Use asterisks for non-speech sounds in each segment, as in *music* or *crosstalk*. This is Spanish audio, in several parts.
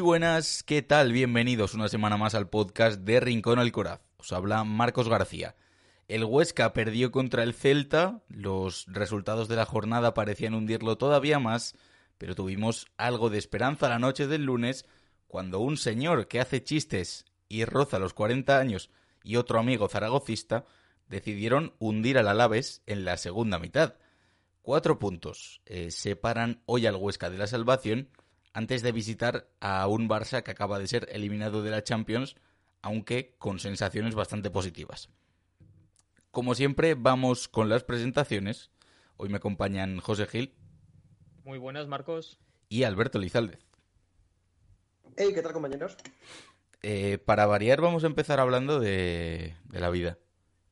Buenas, ¿qué tal? Bienvenidos una semana más al podcast de Rincón al Coraz. Os habla Marcos García. El Huesca perdió contra el Celta, los resultados de la jornada parecían hundirlo todavía más, pero tuvimos algo de esperanza la noche del lunes cuando un señor que hace chistes y roza los 40 años y otro amigo zaragocista decidieron hundir al Alaves en la segunda mitad. Cuatro puntos eh, separan hoy al Huesca de la salvación antes de visitar a un Barça que acaba de ser eliminado de la Champions, aunque con sensaciones bastante positivas. Como siempre, vamos con las presentaciones. Hoy me acompañan José Gil. Muy buenas, Marcos. Y Alberto Lizaldez. Hey, ¿qué tal, compañeros? Eh, para variar, vamos a empezar hablando de, la vida.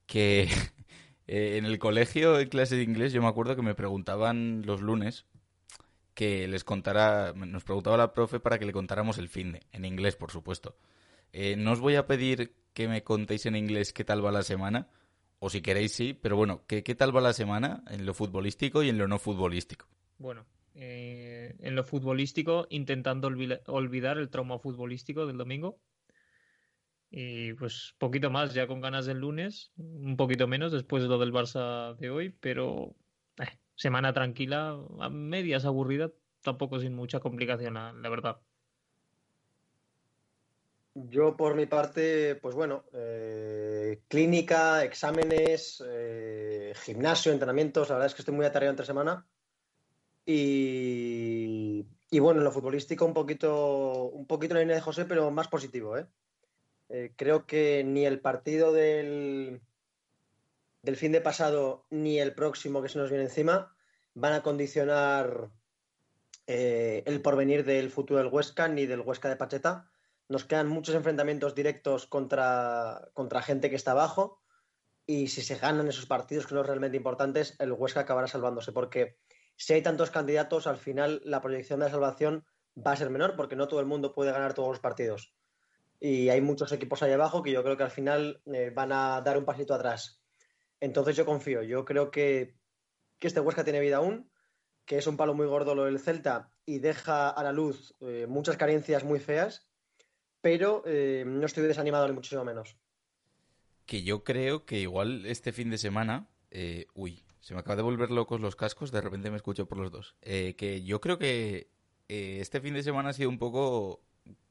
Que *laughs* eh, en el colegio, en clase de inglés, yo me acuerdo que me preguntaban los lunes que les contara, nos preguntaba la profe para que le contáramos el fin de, en inglés, por supuesto. Eh, no os voy a pedir que me contéis en inglés qué tal va la semana, o si queréis sí, pero bueno, ¿qué, qué tal va la semana en lo futbolístico y en lo no futbolístico? Bueno, eh, en lo futbolístico, intentando olvidar el trauma futbolístico del domingo. Y pues poquito más, ya con ganas del lunes, un poquito menos después de lo del Barça de hoy, pero semana tranquila, a medias aburrida, tampoco sin mucha complicación, la verdad. Yo por mi parte, pues bueno, eh, clínica, exámenes, eh, gimnasio, entrenamientos, la verdad es que estoy muy atareado entre semana. Y, y, bueno, en lo futbolístico un poquito, un poquito la línea de José, pero más positivo. ¿eh? creo que ni el partido del, del fin de pasado ni el próximo que se nos viene encima van a condicionar eh, el porvenir del futuro del Huesca ni del Huesca de Pacheta. Nos quedan muchos enfrentamientos directos contra, contra gente que está abajo y si se ganan esos partidos que son realmente importantes, el Huesca acabará salvándose porque si hay tantos candidatos, al final la proyección de salvación va a ser menor porque no todo el mundo puede ganar todos los partidos. Y hay muchos equipos ahí abajo que yo creo que al final eh, van a dar un pasito atrás. Entonces yo confío, yo creo que, este Huesca tiene vida aún, que es un palo muy gordo lo del Celta y deja a la luz eh, muchas carencias muy feas, pero eh, no estoy desanimado ni muchísimo menos. Que yo creo que igual este fin de semana, eh, uy, se me acaba de volver locos los cascos, de repente me escucho por los dos. que yo creo que este fin de semana ha sido un poco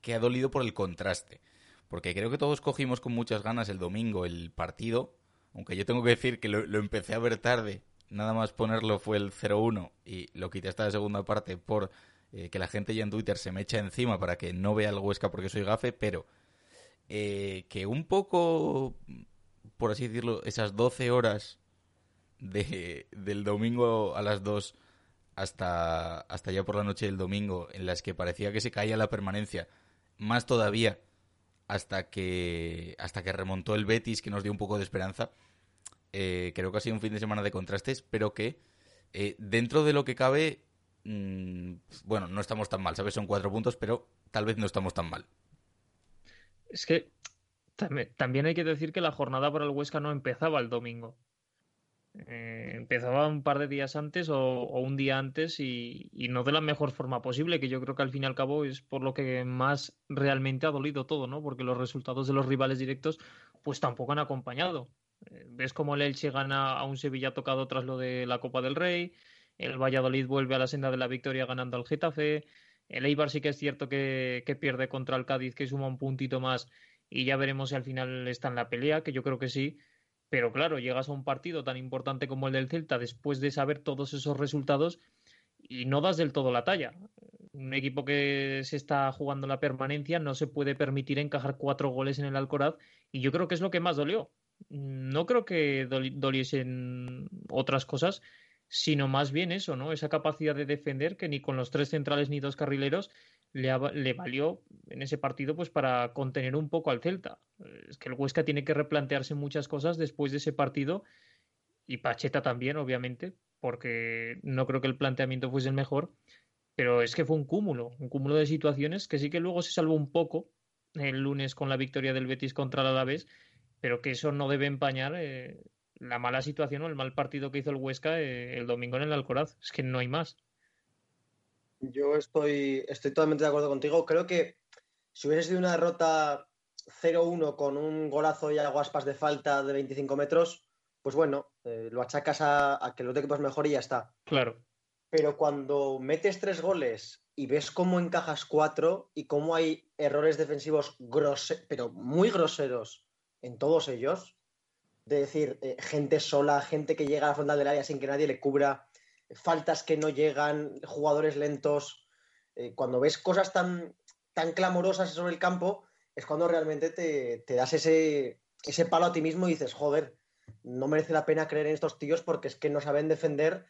que ha dolido por el contraste. Porque creo que todos cogimos con muchas ganas el domingo el partido aunque yo tengo que decir que lo, empecé a ver tarde, nada más ponerlo fue el 0-1 y lo quité hasta la segunda parte por eh, que la gente ya en Twitter se me echa encima para que no vea el Huesca porque soy gafe, pero eh, que un poco, por así decirlo, esas 12 horas de, del domingo a las 2 hasta, hasta ya por la noche del domingo, en las que parecía que se caía la permanencia, más todavía hasta que, hasta que remontó el Betis, que nos dio un poco de esperanza. Eh, creo que ha sido un fin de semana de contrastes, pero que eh, dentro de lo que cabe, mm, bueno, no estamos tan mal, ¿sabes? Son cuatro puntos, pero tal vez no estamos tan mal. Es que también hay que decir que la jornada para el Huesca no empezaba el domingo. Eh, empezaba un par de días antes o, un día antes y, no de la mejor forma posible, que yo creo que al fin y al cabo es por lo que más realmente ha dolido todo, ¿no? Porque los resultados de los rivales directos pues tampoco han acompañado. Eh, ves como el Elche gana a un Sevilla tocado tras lo de la Copa del Rey, el Valladolid vuelve a la senda de la victoria ganando al Getafe, el Eibar sí que es cierto que, que pierde contra el Cádiz, que suma un puntito más y ya veremos si al final está en la pelea, que yo creo que sí pero claro, llegas a un partido tan importante como el del Celta después de saber todos esos resultados y no das del todo la talla. Un equipo que se está jugando la permanencia no se puede permitir encajar cuatro goles en el Alcoraz y yo creo que es lo que más dolió. No creo que doliesen otras cosas, sino más bien eso, ¿no? Esa capacidad de defender que ni con los tres centrales ni dos carrileros le, valió en ese partido pues para contener un poco al Celta. Es que el Huesca tiene que replantearse muchas cosas después de ese partido y Pacheta también, obviamente, porque no creo que el planteamiento fuese el mejor, pero es que fue un cúmulo, un cúmulo de situaciones que sí que luego se salvó un poco el lunes con la victoria del Betis contra el Alavés, pero que eso no debe empañar eh, la mala situación o el mal partido que hizo el Huesca eh, el domingo en el Alcoraz. Es que no hay más. Yo estoy, estoy totalmente de acuerdo contigo. Creo que si hubiese sido una derrota 0-1 con un golazo y aguaspas de falta de 25 metros, pues bueno, eh, lo achacas a, que los equipos mejor y ya está. Claro. Pero cuando metes tres goles y ves cómo encajas cuatro y cómo hay errores defensivos groseros, pero muy groseros en todos ellos, de decir, eh, gente sola, gente que llega a la frontal del área sin que nadie le cubra, faltas que no llegan, jugadores lentos. Eh, cuando ves cosas tan, tan clamorosas sobre el campo, es cuando realmente te, das ese, ese palo a ti mismo y dices, joder, no merece la pena creer en estos tíos porque es que no saben defender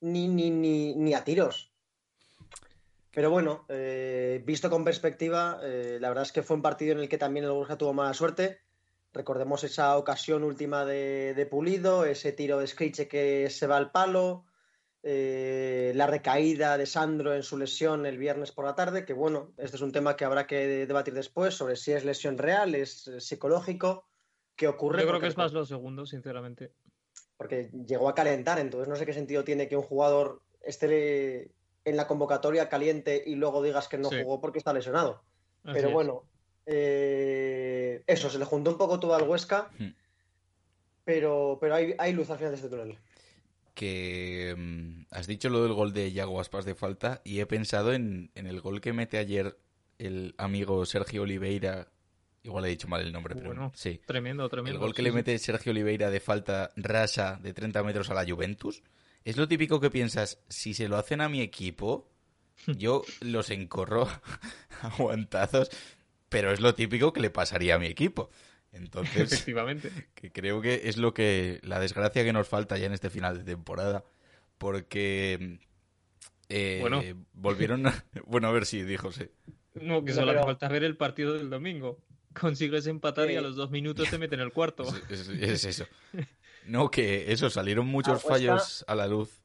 ni, ni, ni, a tiros. Pero bueno, eh, visto con perspectiva, la verdad es que fue un partido en el que también el Borja tuvo mala suerte. Recordemos esa ocasión última de, Pulido, ese tiro de Scriche que se va al palo, eh, la recaída de Sandro en su lesión el viernes por la tarde, que bueno, este es un tema que habrá que debatir después sobre si es lesión real, es psicológico, qué ocurre. Yo creo que es más lo segundo, sinceramente. Porque llegó a calentar, entonces no sé qué sentido tiene que un jugador esté en la convocatoria caliente y luego digas que no jugó porque está lesionado. Pero bueno, eh, eso, se le juntó un poco todo al Huesca, hmm. pero, pero hay, luz al final de este túnel. Que mm, has dicho lo del gol de Yago Aspas de falta y he pensado en, el gol que mete ayer el amigo Sergio Oliveira. Igual he dicho mal el nombre, pero bueno, sí. Tremendo, tremendo. El gol que le mete Sergio Oliveira de falta rasa de 30 metros a la Juventus. Es lo típico que piensas, si se lo hacen a mi equipo, *laughs* yo los encorro *laughs* aguantazos pero es lo típico que le pasaría a mi equipo. *laughs* Entonces, efectivamente, que creo que es lo que la desgracia que nos falta ya en este final de temporada, porque eh, bueno. volvieron, a... *laughs* bueno a ver si dijo sí. No, que solo le falta ver el partido del domingo. Consigues empatar y a los dos minutos te meten el cuarto. *laughs* Es, eso. No, que eso, salieron muchos fallos a la luz.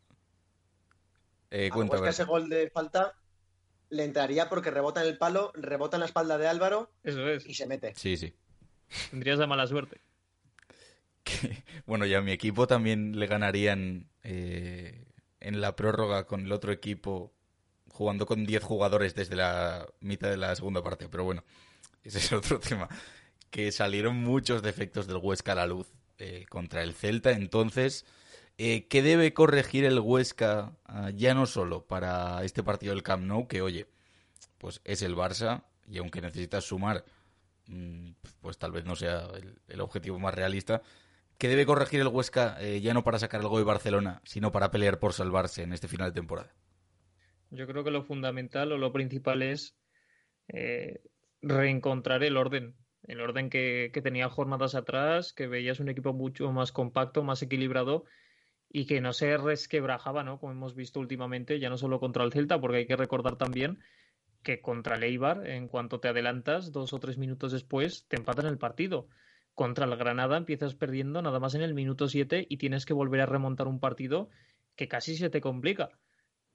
Eh, cuenta, ese gol de falta le entraría porque rebota en el palo, rebota en la espalda de Álvaro Eso es. y se mete. Sí, sí. Tendrías la mala suerte. bueno, ya mi equipo también le ganarían eh, en la prórroga con el otro equipo jugando con 10 jugadores desde la mitad de la segunda parte. Pero bueno, ese es otro *laughs* tema. Que salieron muchos defectos del Huesca a la luz eh, contra el Celta. Entonces, eh, ¿Qué debe corregir el Huesca ah, ya no solo para este partido del Camp Nou, que oye, pues es el Barça y aunque necesitas sumar, pues tal vez no sea el, objetivo más realista. ¿Qué debe corregir el Huesca eh, ya no para sacar el gol de Barcelona, sino para pelear por salvarse en este final de temporada? Yo creo que lo fundamental o lo principal es eh, reencontrar el orden. El orden que, que tenía jornadas atrás, que veías un equipo mucho más compacto, más equilibrado y que no se resquebrajaba, ¿no? Como hemos visto últimamente, ya no solo contra el Celta, porque hay que recordar también que contra el Eibar, en cuanto te adelantas, dos o tres minutos después, te empatan el partido. Contra el Granada empiezas perdiendo nada más en el minuto siete y tienes que volver a remontar un partido que casi se te complica.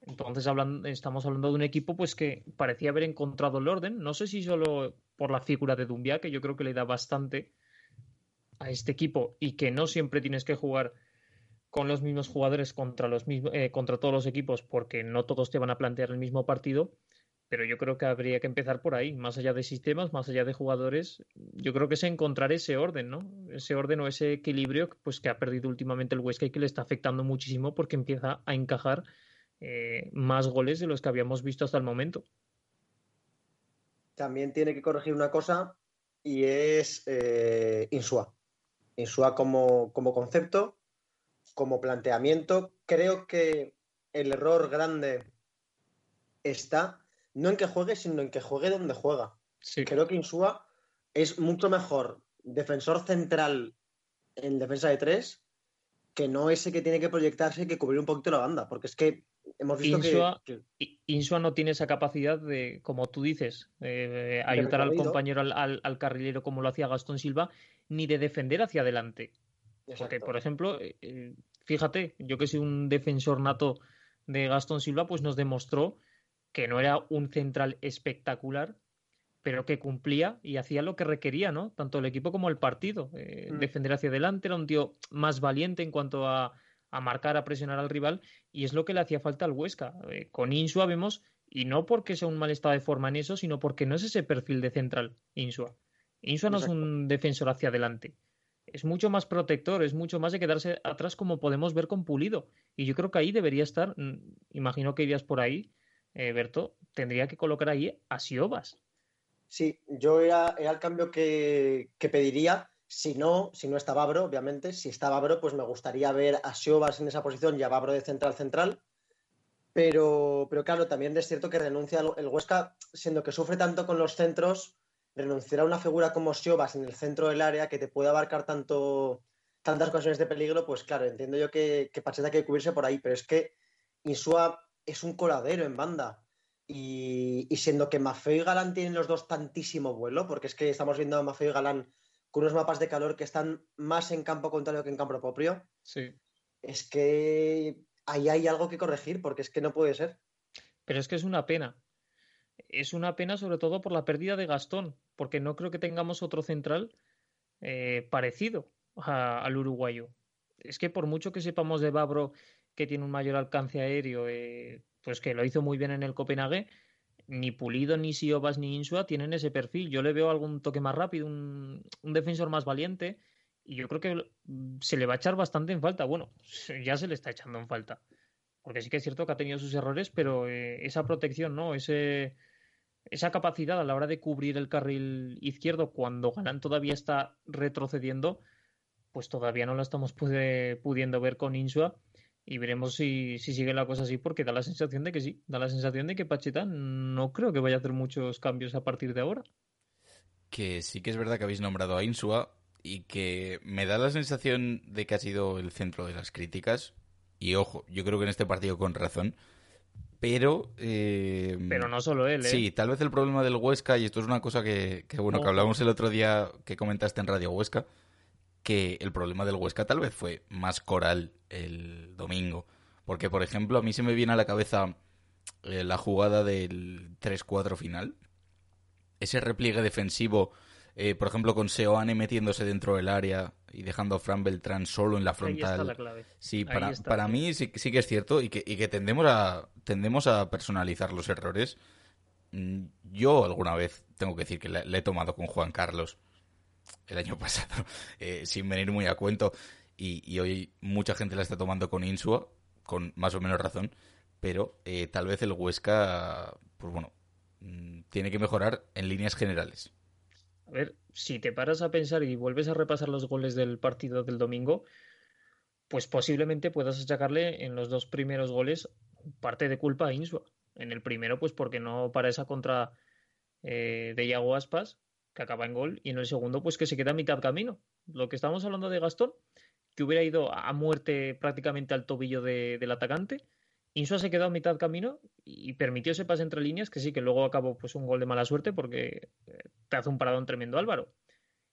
Entonces estamos hablando de un equipo pues que parecía haber encontrado el orden. No sé si solo por la figura de Dumbia, que yo creo que le da bastante a este equipo y que no siempre tienes que jugar con los mismos jugadores contra, los mismos, eh, contra todos los equipos, porque no todos te van a plantear el mismo partido, pero yo creo que habría que empezar por ahí, más allá de sistemas, más allá de jugadores, yo creo que es encontrar ese orden, ¿no? Ese orden o ese equilibrio pues, que ha perdido últimamente el Huesca y que le está afectando muchísimo porque empieza a encajar eh, más goles de los que habíamos visto hasta el momento. También tiene que corregir una cosa y es eh, Insua. Insua como, como concepto como planteamiento, creo que el error grande está no en que juegue, sino en que juegue donde juega. Creo que Insúa es mucho mejor defensor central en defensa de tres que no ese que tiene que proyectarse y que cubrir un poquito la banda, porque es que hemos visto Insua, que, Insua no tiene esa capacidad de, como tú dices, eh, ayudar al compañero, al, al, carrilero como lo hacía Gastón Silva, ni de defender hacia adelante. Porque, por ejemplo, eh, eh, fíjate, yo que soy un defensor nato de Gastón Silva, pues nos demostró que no era un central espectacular, pero que cumplía y hacía lo que requería, ¿no? Tanto el equipo como el partido. Mm. Defender hacia adelante, era un tío más valiente en cuanto a, a marcar, a presionar al rival, y es lo que le hacía falta al Huesca. Eh, con Insua vemos, y no porque sea un mal estado de forma en eso, sino porque no es ese perfil de central, Insua. Insua no es un defensor hacia adelante. Es mucho más protector, es mucho más de quedarse atrás como podemos ver con Pulido. Y yo creo que ahí debería estar, mm, imagino que irías por ahí, eh, Berto, tendría que colocar ahí a Siobas. Sí, yo era, el cambio que, que pediría, si no, si no está Babro, obviamente, si está Babro, pues me gustaría ver a Siobas en esa posición y a Babro de central central. Pero, pero claro, también es cierto que renuncia el Huesca, siendo que sufre tanto con los centros, renunciar a una figura como Siobas en el centro del área que te puede abarcar tanto, tantas ocasiones de peligro, pues claro, entiendo yo que, Pacheta hay que cubrirse por ahí, pero es que Insua es un coladero en banda. Y, y, siendo que Mafeo y Galán tienen los dos tantísimo vuelo, porque es que estamos viendo a Mafeo y Galán con unos mapas de calor que están más en campo contrario que en campo propio. Sí. Es que ahí hay algo que corregir, porque es que no puede ser. Pero es que es una pena. Es una pena sobre todo por la pérdida de Gastón, porque no creo que tengamos otro central eh, parecido al uruguayo. Es que por mucho que sepamos de Babro que tiene un mayor alcance aéreo, eh, pues que lo hizo muy bien en el Copenhague, ni Pulido, ni Siobas, ni Insua tienen ese perfil. Yo le veo algún toque más rápido, un, defensor más valiente, y yo creo que se le va a echar bastante en falta. Bueno, ya se le está echando en falta. Porque sí que es cierto que ha tenido sus errores, pero eh, esa protección, ¿no? Ese, esa capacidad a la hora de cubrir el carril izquierdo cuando Galán todavía está retrocediendo, pues todavía no la estamos pudiendo ver con Insua y veremos si, sigue la cosa así, porque da la sensación de que sí, da la sensación de que Pacheta no creo que vaya a hacer muchos cambios a partir de ahora. Que sí que es verdad que habéis nombrado a Insua y que me da la sensación de que ha sido el centro de las críticas. Y ojo, yo creo que en este partido con razón. Pero. Eh, pero no solo él, ¿eh? Sí, tal vez el problema del Huesca, y esto es una cosa que, que bueno, que hablamos el otro día que comentaste en Radio Huesca, que el problema del Huesca tal vez fue más coral el domingo. Porque, por ejemplo, a mí se me viene a la cabeza eh, la jugada del 3-4 final. Ese repliegue defensivo, eh, por ejemplo, con Seoane metiéndose dentro del área y dejando a Fran Beltrán solo en la frontal. Sí, para, para mí sí, sí, que es cierto y que, y que tendemos, a, tendemos a personalizar los errores. Mm, yo alguna vez tengo que decir que le he tomado con Juan Carlos el año *laughs* pasado, eh, sin venir muy a cuento. Y, hoy mucha gente la está tomando con Insua, con más o menos razón. Pero eh, tal vez el Huesca, pues bueno, mm, tiene que mejorar en líneas generales. A ver, si te paras a pensar y vuelves a repasar los goles del partido del domingo, pues posiblemente puedas achacarle en los dos primeros goles parte de culpa a Insua. En el primero, pues porque no para esa contra eh, de Iago Aspas, que acaba en gol, y en el segundo, pues que se queda a mitad camino. Lo que estamos hablando de Gastón, que hubiera ido a muerte prácticamente al tobillo del atacante. Insua se quedó a mitad camino y permitió ese pase entre líneas, que sí, que luego acabó pues un gol de mala suerte porque eh, te hace un paradón tremendo Álvaro.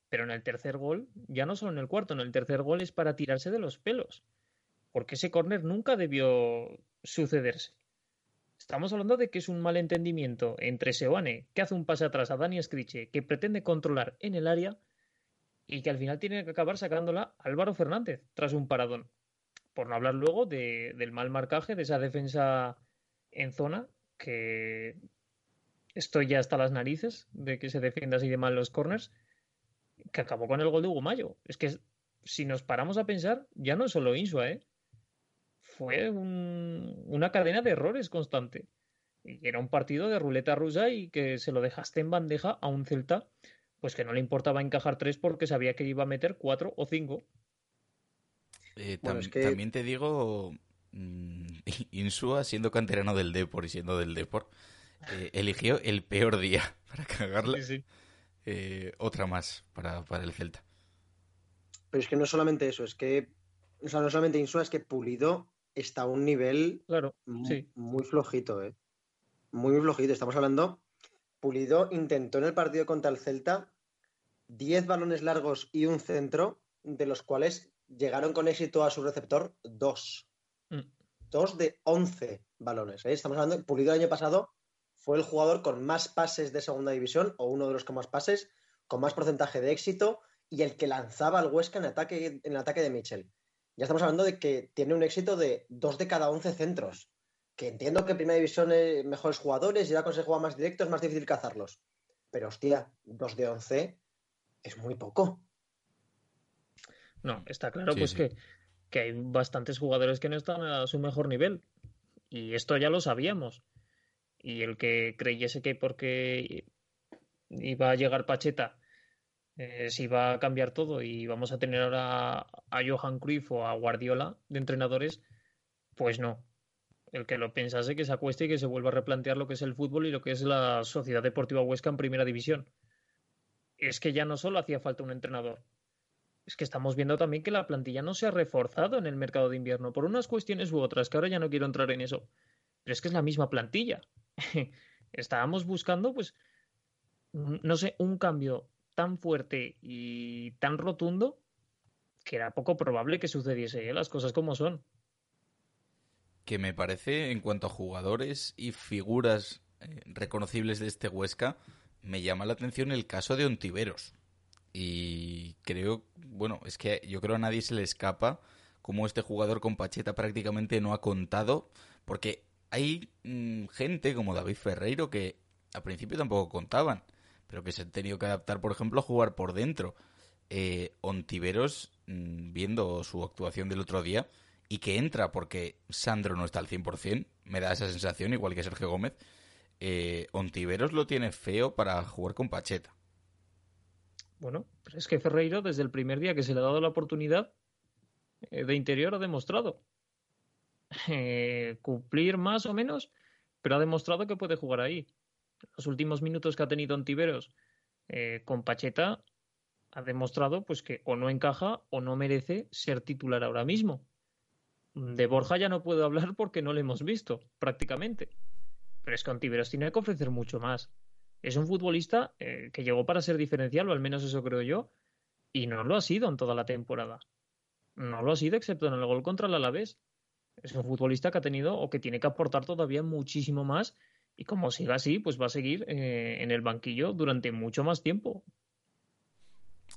Pero en el tercer gol, ya no solo en el cuarto, en el tercer gol es para tirarse de los pelos. Porque ese córner nunca debió sucederse. Estamos hablando de que es un malentendimiento entre Seoane, que hace un pase atrás a Dani Scriche, que pretende controlar en el área, y que al final tiene que acabar sacándola Álvaro Fernández tras un paradón. Por no hablar luego del mal marcaje de esa defensa en zona, que estoy ya hasta las narices de que se defienda así de mal los corners, que acabó con el gol de Hugo Mayo. Es que si nos paramos a pensar, ya no es solo Insua, ¿eh? Fue una cadena de errores constante. Y era un partido de ruleta rusa y que se lo dejaste en bandeja a un Celta, pues que no le importaba encajar tres porque sabía que iba a meter cuatro o cinco. Eh, también te digo, mm, *laughs* Insua, siendo canterano del Depor y siendo del Depor, eh, eligió el peor día *laughs* para cagarla. Eh, otra más para, para el Celta. Pero es que no solamente eso, es que, o sea, no solamente Insua, es que Pulido está a un nivel claro, muy flojito, ¿eh? Muy flojito. Estamos hablando, Pulido intentó en el partido contra el Celta 10 balones largos y un centro, de los cuales llegaron con éxito a su receptor dos. Mm. Dos de 11 balones. ¿eh? Estamos hablando, Pulido el año pasado fue el jugador con más pases de segunda división, o uno de los con más pases, con más porcentaje de éxito, y el que lanzaba al Huesca en, ataque, en el ataque de Mitchell. Ya estamos hablando de que tiene un éxito de dos de cada 11 centros. Que entiendo que en primera división es mejores jugadores y ahora con se juega más directo es más difícil cazarlos. Pero hostia, dos de 11 es muy poco. No, está claro pues Que, que hay bastantes jugadores que no están a su mejor nivel. Y esto ya lo sabíamos. Y el que creyese que porque iba a llegar Pacheta eh, se iba a cambiar todo y vamos a tener ahora a Johan Cruyff o a Guardiola de entrenadores, pues no. El que lo pensase que se acueste y que se vuelva a replantear lo que es el fútbol y lo que es la Sociedad Deportiva Huesca en primera división es que ya no solo hacía falta un entrenador, es que estamos viendo también que la plantilla no se ha reforzado en el mercado de invierno por unas cuestiones u otras, que ahora ya no quiero entrar en eso, pero es que es la misma plantilla. *laughs* Estábamos buscando, pues, no sé, un cambio tan fuerte y tan rotundo que era poco probable que sucediese, ¿eh? las cosas como son. Que me parece, en cuanto a jugadores y figuras eh, reconocibles de este Huesca, me llama la atención el caso de Ontiveros. Y creo, bueno, es que yo creo a nadie se le escapa cómo este jugador con Pacheta prácticamente no ha contado, porque hay mm, gente como David Ferreiro que al principio tampoco contaban, pero que se han tenido que adaptar, por ejemplo, a jugar por dentro. Eh, Ontiveros, mm, viendo su actuación del otro día, y que entra porque Sandro no está al 100%, me da esa sensación, igual que Sergio Gómez, eh, Ontiveros lo tiene feo para jugar con Pacheta. Bueno, pero es que Ferreiro desde el primer día que se le ha dado la oportunidad eh, de interior ha demostrado cumplir más o menos, pero ha demostrado que puede jugar ahí. Los últimos minutos que ha tenido Ontiveros eh, con Pacheta ha demostrado pues que o no encaja o no merece ser titular ahora mismo. De Borja ya no puedo hablar porque no le hemos visto prácticamente. Pero es que Ontiveros tiene que ofrecer mucho más. Es un futbolista eh, que llegó para ser diferencial, o al menos eso creo yo, y no lo ha sido en toda la temporada. No lo ha sido, excepto en el gol contra el Alavés. Es un futbolista que ha tenido o que tiene que aportar todavía muchísimo más y como siga así, pues va a seguir eh, en el banquillo durante mucho más tiempo.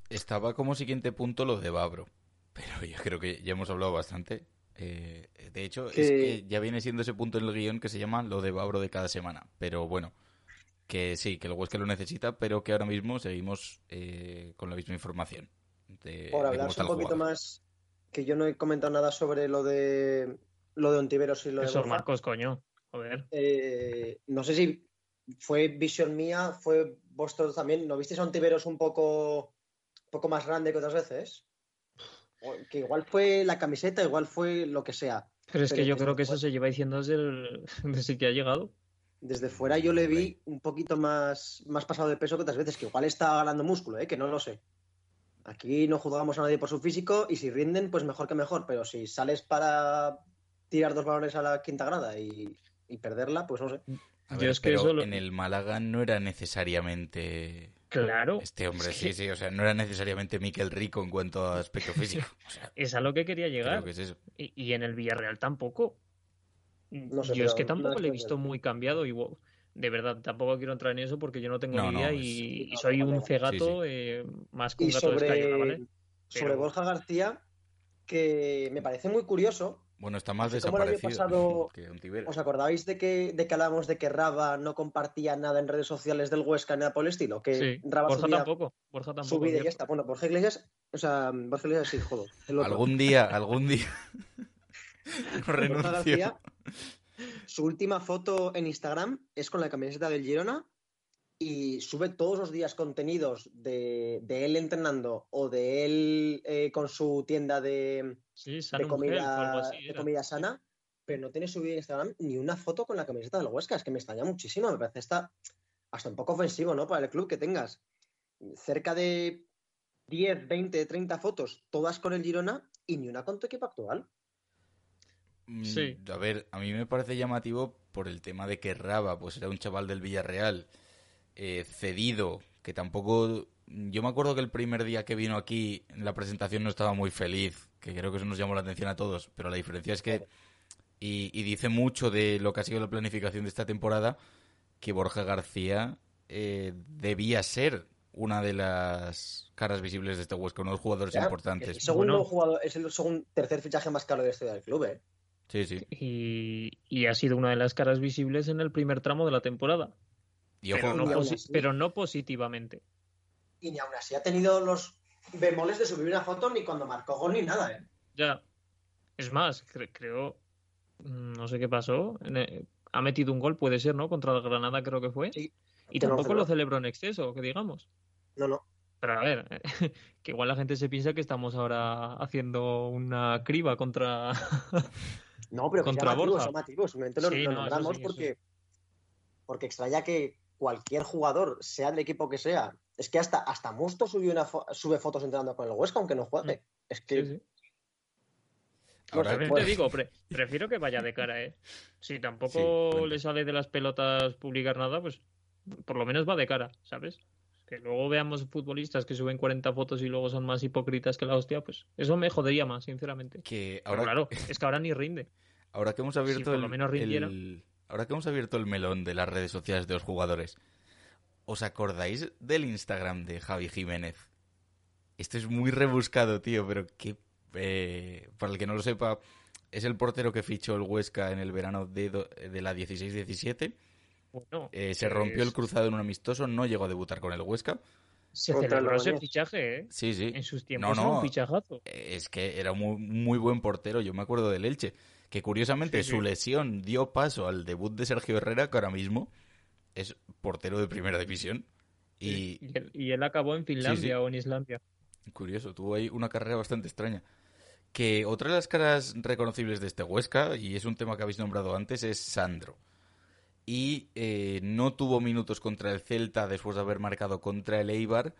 Estaba como siguiente punto lo de Babro, pero *laughs* yo creo que ya hemos hablado bastante. Eh, de hecho, es que ya viene siendo ese punto en el guion que se llama lo de Babro de cada semana. Pero bueno, que sí, que el Huesca lo necesita, pero que ahora mismo seguimos eh, con la misma información. Por hablar un poquito más, que yo no he comentado nada sobre lo de lo de Ontiveros y lo Eso, de Marcos, coño. Joder. Eh, no sé si fue visión mía, fue vosotros también. ¿No visteis a un poco, un poco más grande que otras veces? que igual fue la camiseta, igual fue lo que sea. Pero es que yo creo que eso se lleva diciendo *laughs* desde, que ha llegado. Desde fuera yo le vi un poquito más, más pasado de peso que otras veces, que igual está ganando músculo, ¿eh? que no lo sé. Aquí no juzgamos a nadie por su físico y si rinden, pues mejor que mejor. Pero si sales para tirar dos balones a la quinta grada y, perderla, pues no sé. yo es que pero en el Málaga no era necesariamente Claro. Este hombre, sí, sí, o sea, no era necesariamente Miquel Rico en cuanto a aspecto *laughs* físico. es a lo que quería llegar. Y, en el Villarreal tampoco. yo es que tampoco le he visto muy cambiado y de verdad, tampoco quiero entrar en eso porque yo no tengo ni idea y, soy un cegato eh, más que un gato sobre, de ¿vale? Sobre Borja García, que me parece muy curioso bueno, está más desaparecido *laughs* ¿Os acordáis de que, de que hablábamos de que Raba no compartía nada en redes sociales del Huesca ni nada por el estilo? Que sí, Borja tampoco. Borja tampoco. y ya está. Bueno, Borja Iglesias, o sea, Borja Iglesias sí, joder. Algún día, algún día. *laughs* *laughs* Renuncio. su última foto en Instagram es con la camiseta del Girona y sube todos los días contenidos de, él entrenando o de él eh, con su tienda de, comida, de comida sana, pero no tiene subido en Instagram ni una foto con la camiseta del Huesca. Es que me extraña muchísimo, me parece hasta, hasta un poco ofensivo, ¿no? Para el club que tengas cerca de 10, 20, 30 fotos, todas con el Girona y ni una con tu equipo actual. Mm, Sí. A ver, a mí me parece llamativo por el tema de que Raba, pues era un chaval del Villarreal, eh, cedido, que tampoco... Yo me acuerdo que el primer día que vino aquí, en la presentación no estaba muy feliz, que creo que eso nos llamó la atención a todos, pero la diferencia es que... Y, y dice mucho de lo que ha sido la planificación de esta temporada, que Borja García eh, debía ser una de las caras visibles de este Huesca, uno de los jugadores Ya, Es el importantes. segundo Bueno. jugador, es el segundo, tercer fichaje más caro de historia del club, ¿eh? Sí, sí. Y, y ha sido una de las caras visibles en el primer tramo de la temporada. Y ojo, pero, no pero positivamente. Y ni aún así ha tenido los bemoles de subir una foto ni cuando marcó gol ni nada, ¿eh? Ya. Es más, cre- creo. mm, No sé qué pasó. el- ha metido un gol, puede ser, ¿no? Contra el Granada, creo que fue. Sí. Y tampoco lo celebró. en exceso, que digamos. No, no. Pero a ver, *laughs* que igual la gente se piensa que estamos ahora haciendo una criba contra. No, pero que Contra Borja. Simplemente lo, Sí, lo no, nombramos sí, eso porque, porque extraña que cualquier jugador, sea del equipo que sea, es que hasta, hasta Musto subió una fo- sube fotos entrenando con el Huesca, aunque no juegue. Es que Mm. Sí, sí. ahora- Bueno. te digo, pre- prefiero que vaya de cara, ¿eh? Si tampoco Sí, le sale de las pelotas publicar nada, pues por lo menos va de cara, ¿sabes? Que luego veamos futbolistas que suben 40 fotos y luego son más hipócritas que la hostia, pues eso me jodería más, sinceramente. que Pero claro, es que ahora ni rinde. ahora que hemos abierto por el, lo menos rindiera. el- ahora que hemos abierto el melón de las redes sociales de los jugadores, ¿os acordáis del Instagram de Javi Jiménez? Esto es muy rebuscado, tío, pero que eh, para el que no lo sepa, es el portero que fichó el Huesca en el verano de, do- de la 16-17. Bueno, Eh, se rompió el cruzado en un amistoso, no llegó a debutar con el Huesca. Se celebró ese fichaje, ¿eh? Sí, sí. En sus tiempos No, era no. un fichajazo. Es que era muy, muy buen portero, yo me acuerdo del Elche. Que curiosamente Sí, su sí. lesión dio paso al debut de Sergio Herrera, que ahora mismo es portero de primera división. Y Y él, y él acabó en Finlandia o en Islandia. curioso, tuvo ahí una carrera bastante extraña. Que otra de las caras reconocibles de este Huesca, y es un tema que habéis nombrado antes, es Sandro. Y eh, no tuvo minutos contra el Celta después de haber marcado contra el Eibar,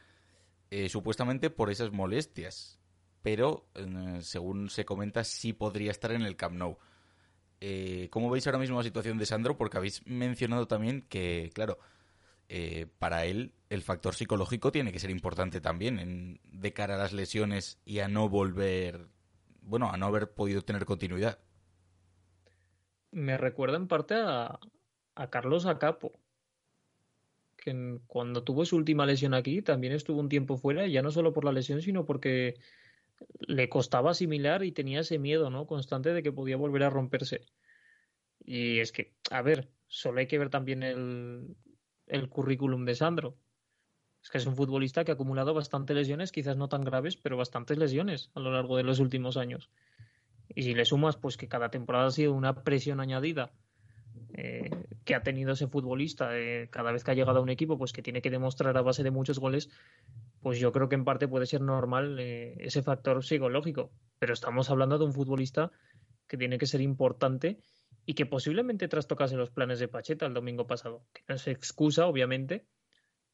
eh, supuestamente por esas molestias. Pero, eh, según se comenta, sí podría estar en el Camp Nou. Eh, ¿Cómo veis ahora mismo la situación de Sandro? Porque habéis mencionado también que, claro, eh, para él el factor psicológico tiene que ser importante también en- de cara a las lesiones y a no volver, bueno, a no haber podido tener continuidad. Me recuerda en parte a, Carlos Acapo, que cuando tuvo su última lesión aquí también estuvo un tiempo fuera, ya no solo por la lesión, sino porque le costaba asimilar y tenía ese miedo, ¿no? constante de que podía volver a romperse. Y es que, a ver, solo hay que ver también el, el currículum de Sandro. Es que es un futbolista que ha acumulado bastantes lesiones, quizás no tan graves, pero bastantes lesiones a lo largo de los últimos años. Y si le sumas, pues que cada temporada ha sido una presión añadida eh, que ha tenido ese futbolista eh, cada vez que ha llegado a un equipo, pues que tiene que demostrar a base de muchos goles, pues yo creo que en parte puede ser normal eh, ese factor psicológico. Pero estamos hablando de un futbolista que tiene que ser importante y que posiblemente trastocase los planes de Pacheta el domingo pasado. Que no es excusa, obviamente,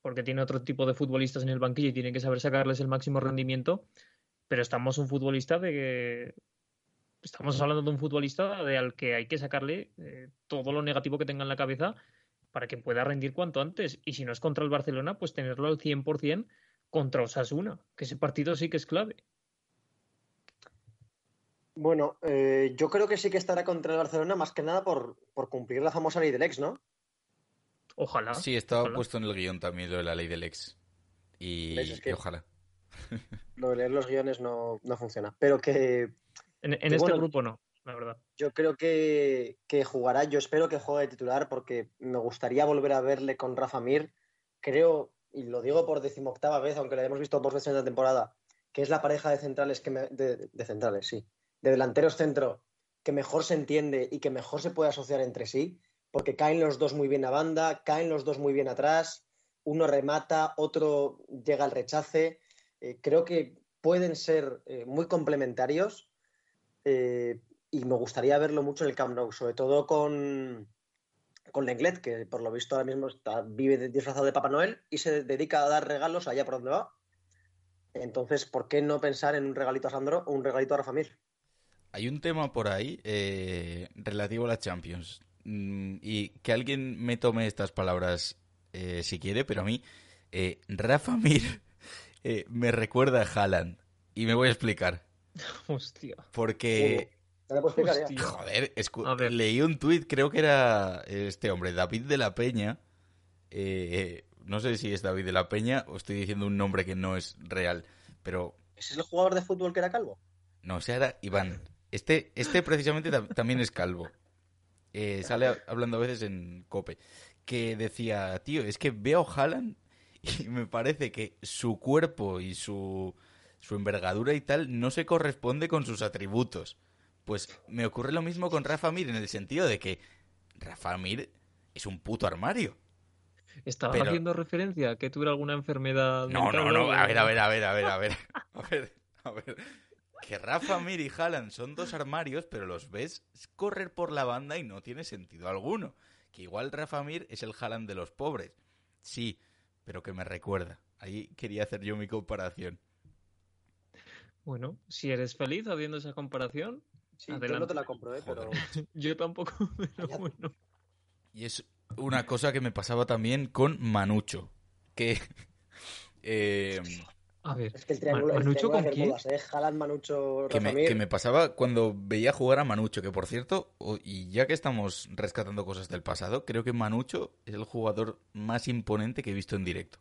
porque tiene otro tipo de futbolistas en el banquillo y tiene que saber sacarles el máximo rendimiento, pero estamos un futbolista de que estamos hablando de un futbolista de al que hay que sacarle eh, todo lo negativo que tenga en la cabeza para que pueda rendir cuanto antes. Y si no es contra el Barcelona, pues tenerlo al 100% contra Osasuna, que ese partido sí que es clave. Bueno, eh, yo creo que sí que estará contra el Barcelona más que nada por, por cumplir la famosa ley del ex, ¿no? Ojalá. Sí, estaba ojalá. puesto en el guion también lo de la ley del ex. Y, ¿Ves? Es que- y ojalá. *laughs* Lo de leer los guiones no, no funciona. Pero que En, en que este bueno, grupo no, la verdad. yo creo que, que jugará. Yo espero que juegue de titular porque me gustaría volver a verle con Rafa Mir. Creo, y lo digo por decimoctava vez, aunque la hemos visto dos veces en la temporada, que es la pareja de centrales que me- de, centrales, sí, de delanteros centro que mejor se entiende y que mejor se puede asociar entre sí, porque caen los dos muy bien a banda, caen los dos muy bien atrás, uno remata, otro llega al rechace. Eh, creo que pueden ser eh, muy complementarios eh, y me gustaría verlo mucho en el Camp Nou, sobre todo con, con Lenglet, que por lo visto ahora mismo está, vive de- disfrazado de Papá Noel y se dedica a dar regalos allá por donde va. Entonces, ¿por qué no pensar en un regalito a Sandro o un regalito a Rafa Mir? hay un tema por ahí eh, relativo a la Champions. Mm, y que alguien me tome estas palabras eh, si quiere, pero a mí, eh, Rafa Mir *laughs* eh, me recuerda a Haaland. Y me voy a explicar. *laughs* Hostia. Porque, Joder, escu- A ver. leí un tuit, creo que era este hombre, David de la Peña. Eh, no sé si es David de la Peña o estoy diciendo un nombre que no es real, pero ¿Ese es el jugador de fútbol que era calvo? no, o sea, era Iván. Este, este precisamente tam- también es calvo. Eh, sale a- hablando a veces en Cope. Que decía, tío, es que veo a Haaland *laughs* y me parece que su cuerpo y su, su envergadura y tal no se corresponde con sus atributos. Pues me ocurre lo mismo con Rafa Mir en el sentido de que Rafa Mir es un puto armario. ¿Estaba Pero- haciendo referencia a que tuviera alguna enfermedad? No, mental no, no. algo? A ver, a ver, a ver, a ver, a ver. *laughs* A ver, a ver. Que Rafa Mir y Haaland son dos armarios, pero los ves correr por la banda y no tiene sentido alguno. Que igual Rafa Mir es el Haaland de los pobres. Sí, pero que me recuerda. Ahí quería hacer yo mi comparación. Bueno, si eres feliz haciendo esa comparación, Sí, yo Adelante. no te la compro, ¿eh? Pero *laughs* yo tampoco, *laughs* pero bueno. Y es una cosa que me pasaba también con Manucho. Que. *laughs* eh, A ver, es que el triángulo, el ¿Manucho triángulo con quién? ¿eh? Haaland, Manucho, que, me, que me pasaba cuando veía jugar a Manucho, que por cierto, y ya que estamos rescatando cosas del pasado, creo que Manucho es el jugador más imponente que he visto en directo.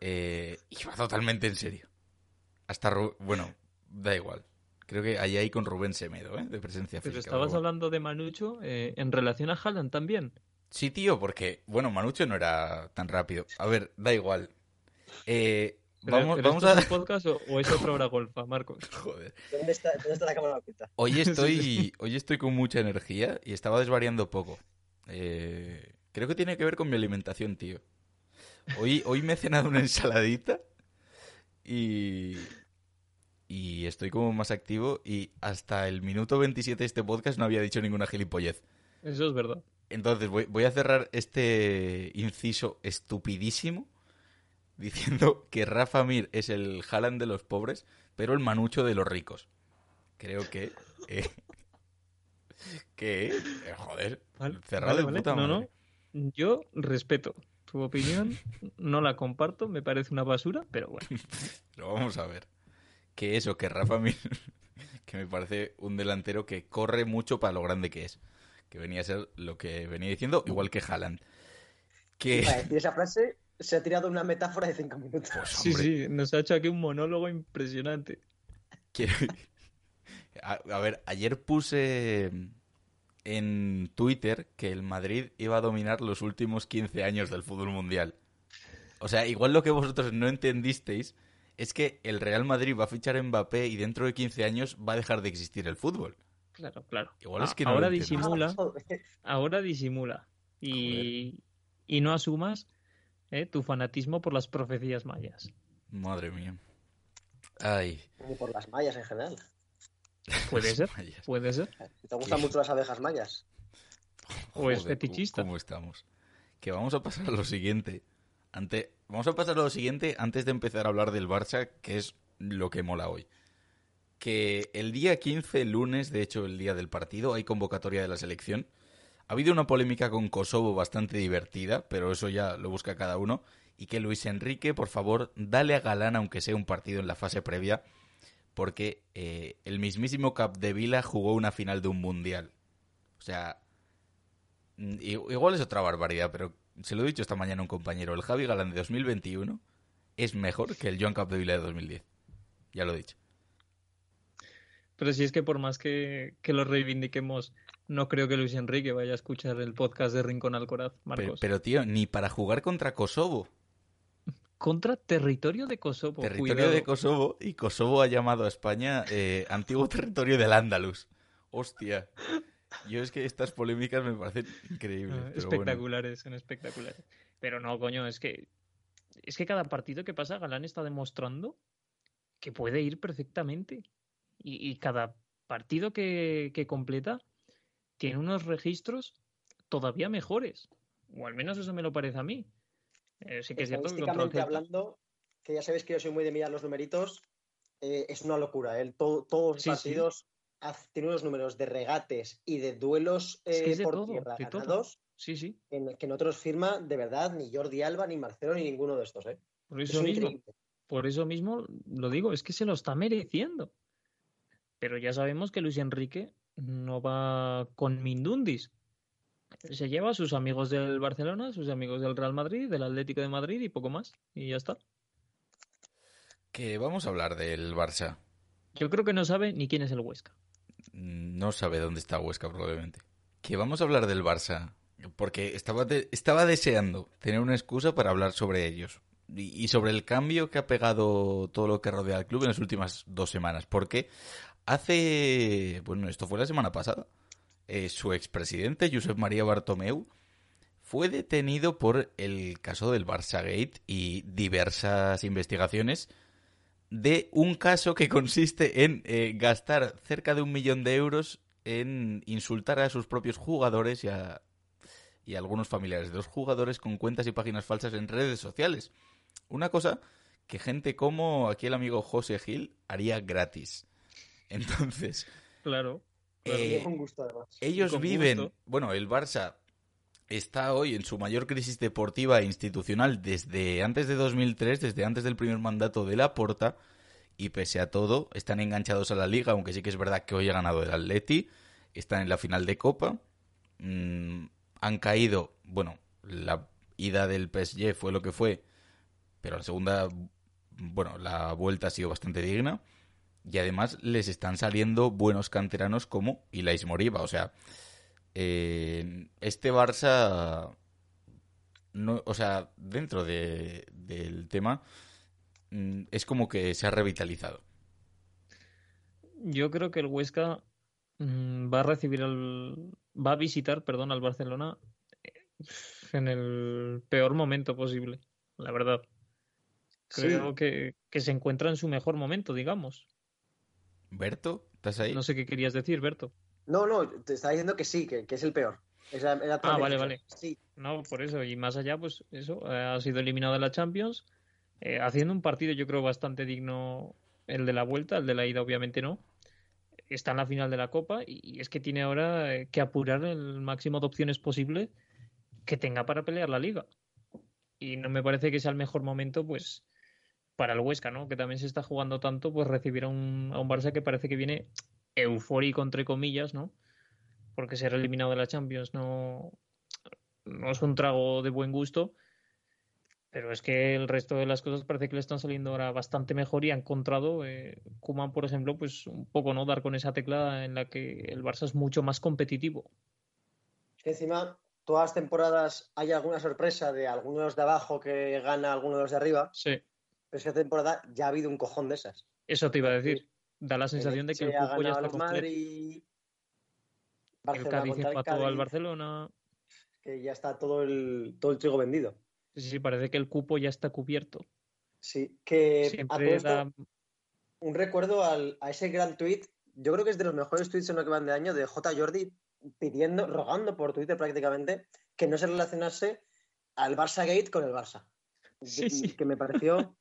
Eh, y va totalmente en serio. Hasta, bueno, da igual. Creo que ahí hay con Rubén Semedo, ¿eh? De presencia pero física. estabas pero bueno. hablando de Manucho eh, en relación a Haaland también. Sí, tío, porque, bueno, Manucho no era tan rápido. A ver, da igual. Eh, Pero- vamos pero vamos ¿esto a... es un podcast o, o es otra hora golfa, Marcos? *laughs* Joder. ¿Dónde está, ¿Dónde está la cámara oculta? Hoy *laughs* estoy, hoy estoy con mucha energía y estaba desvariando poco. Eh, creo que tiene que ver con mi alimentación, tío. Hoy, hoy me he cenado una ensaladita y, y estoy como más activo y hasta el minuto 27 de este podcast no había dicho ninguna gilipollez. Eso es verdad. Entonces voy, voy a cerrar este inciso estupidísimo diciendo que Rafa Mir es el Haaland de los pobres, pero el Manucho de los ricos. Creo que... eh, *laughs* que... eh, joder, Vale, cerrado vale, de vale. puta No, madre. no. Yo respeto tu opinión, no la comparto, me parece una basura, pero bueno. *laughs* Pero vamos a ver. Que eso, que Rafa Mir, *laughs* que me parece un delantero que corre mucho para lo grande que es. Que venía a ser lo que venía diciendo, igual que Haaland. Que... Para *laughs* decir esa frase se ha tirado una metáfora de cinco minutos. Pues, Sí, sí, nos ha hecho aquí un monólogo impresionante. Quiero- *laughs* A, a ver, ayer puse en Twitter que el Madrid iba a dominar los últimos 15 años del fútbol mundial. O sea, igual lo que vosotros no entendisteis es que el Real Madrid va a fichar a Mbappé y dentro de 15 años va a dejar de existir el fútbol. Claro, claro. Igual es que no lo ahora disimula, Es que ahora disimula. Y, y no asumas eh, tu fanatismo por las profecías mayas. Madre mía. Ay. Por las mallas en general. Puede ser, Mayas. puede ser. ¿Te gustan ¿Qué? mucho las abejas mayas? O es Joder, fetichista. ¿Cómo estamos? Que vamos a pasar a lo siguiente. Vamos a pasar a lo siguiente antes de empezar a hablar del Barça, que es lo que mola hoy. Que el día 15, lunes, de hecho el día del partido, hay convocatoria de la selección. Ha habido una polémica con Kosovo bastante divertida, pero eso ya lo busca cada uno. Y que Luis Enrique, por favor, dale a Galán aunque sea un partido en la fase previa, porque eh, el mismísimo Capdevila jugó una final de un mundial. O sea, Mm, Igual es otra barbaridad, pero se lo he dicho esta mañana a un compañero. El Javi Galán de 2021 es mejor que el Joan Capdevila de 2010. Ya lo he dicho. Pero si es que por más que, que lo reivindiquemos, no creo que Luis Enrique vaya a escuchar el podcast de Rincón Alcoraz, Pero, Marcos. pero, tío, ni para jugar contra Kosovo. Contra territorio de Kosovo. territorio cuidado. de Kosovo. Y Kosovo ha llamado a España eh, antiguo territorio del Andalus. Hostia. Yo es que estas polémicas me parecen increíbles. Ah, pero bueno. espectaculares, son espectaculares. Pero no, coño, es que es que cada partido que pasa Galán está demostrando que puede ir perfectamente. Y, y cada partido que, que completa tiene unos registros todavía mejores. O al menos eso me lo parece a mí. Eh, sí que es cierto que hablando, que ya sabéis que yo soy muy de mirar los numeritos, eh, es una locura. ¿eh? Todo- todos los Sí, sí. partidos tiene unos números de regates y de duelos eh, por tierra ganados Sí, sí. Que, que, en otros firma de verdad ni Jordi Alba, ni Marcelo, ni ninguno de estos. ¿eh? Por eso, mismo, por eso mismo lo digo, es que se lo está mereciendo. Pero ya sabemos que Luis Enrique no va con Mindundis. Se lleva a sus amigos del Barcelona, sus amigos del Real Madrid, del Atlético de Madrid y poco más. Y ya está. Que vamos a hablar del Barça. Yo creo que no sabe ni quién es el Huesca. No sabe dónde está Huesca probablemente. Que vamos a hablar del Barça. Porque estaba, estaba deseando tener una excusa para hablar sobre ellos. Y, sobre el cambio que ha pegado todo lo que rodea al club en las últimas dos semanas. Porque hace. Bueno, esto fue la semana pasada. Eh, su expresidente, Josep María Bartomeu, fue detenido por el caso del Barça Gate y diversas investigaciones de un caso que consiste en eh, gastar cerca de un millón de euros en insultar a sus propios jugadores y a, y algunos familiares de los jugadores con cuentas y páginas falsas en redes sociales. Una cosa que gente como aquí el amigo José Gil haría gratis. Entonces. Claro. Eh, ellos viven. Bueno, el Barça está hoy en su mayor crisis deportiva e institucional desde antes de 2003, desde antes del primer mandato de Laporta. Y pese a todo, están enganchados a la liga, aunque sí que es verdad que hoy ha ganado el Atleti. Están en la final de Copa. Mm, han caído, bueno, la ida del PSG fue lo que fue, pero la segunda, bueno, la vuelta ha sido bastante digna. Y además les están saliendo buenos canteranos como Ilais Moriba. O sea, eh, este Barça, no, o sea, dentro de, del tema, mm, es como que se ha revitalizado. Yo creo que el Huesca mm, va a recibir al, va a visitar, perdón, al Barcelona eh, en el peor momento posible, la verdad. Creo que, se encuentra en su mejor momento, digamos. Berto, ¿estás ahí? No sé qué querías decir, Berto. No, no, te estaba diciendo que sí, que, es el peor. ah, vale, vale. Sí. No, por eso, y más allá, pues eso, ha sido eliminado de la Champions, eh, haciendo un partido yo creo bastante digno el de la vuelta, el de la ida obviamente no, está en la final de la Copa y es que tiene ahora eh, que apurar el máximo de opciones posible que tenga para pelear la liga. Y no me parece que sea el mejor momento, pues, para el Huesca, ¿no? Que también se está jugando tanto, pues recibir a un, a un Barça que parece que viene eufórico, entre comillas, ¿no? Porque ser eliminado de la Champions no, no es un trago de buen gusto pero es que el resto de las cosas parece que le están saliendo ahora bastante mejor y ha encontrado eh, Kuman, por ejemplo, pues un poco no dar con esa tecla en la que el Barça es mucho más competitivo. Es que encima todas las temporadas hay alguna sorpresa de algunos de abajo que gana algunos de los de arriba. Sí. Pero esta temporada ya ha habido un cojón de esas. Eso te iba a decir. Da la sensación de que el cupo ya está completo. Madrid, el Cádiz empató al Barcelona. Que ya está todo el, todo el trigo vendido. Sí, sí, parece que el cupo ya está cubierto. Sí, que un recuerdo a ese gran tweet. Yo creo que es de los mejores tweets en lo que van de año de J. Jordi pidiendo, rogando por Twitter prácticamente que no se relacionase al Barça Gate con el Barça. Sí, sí. Que me pareció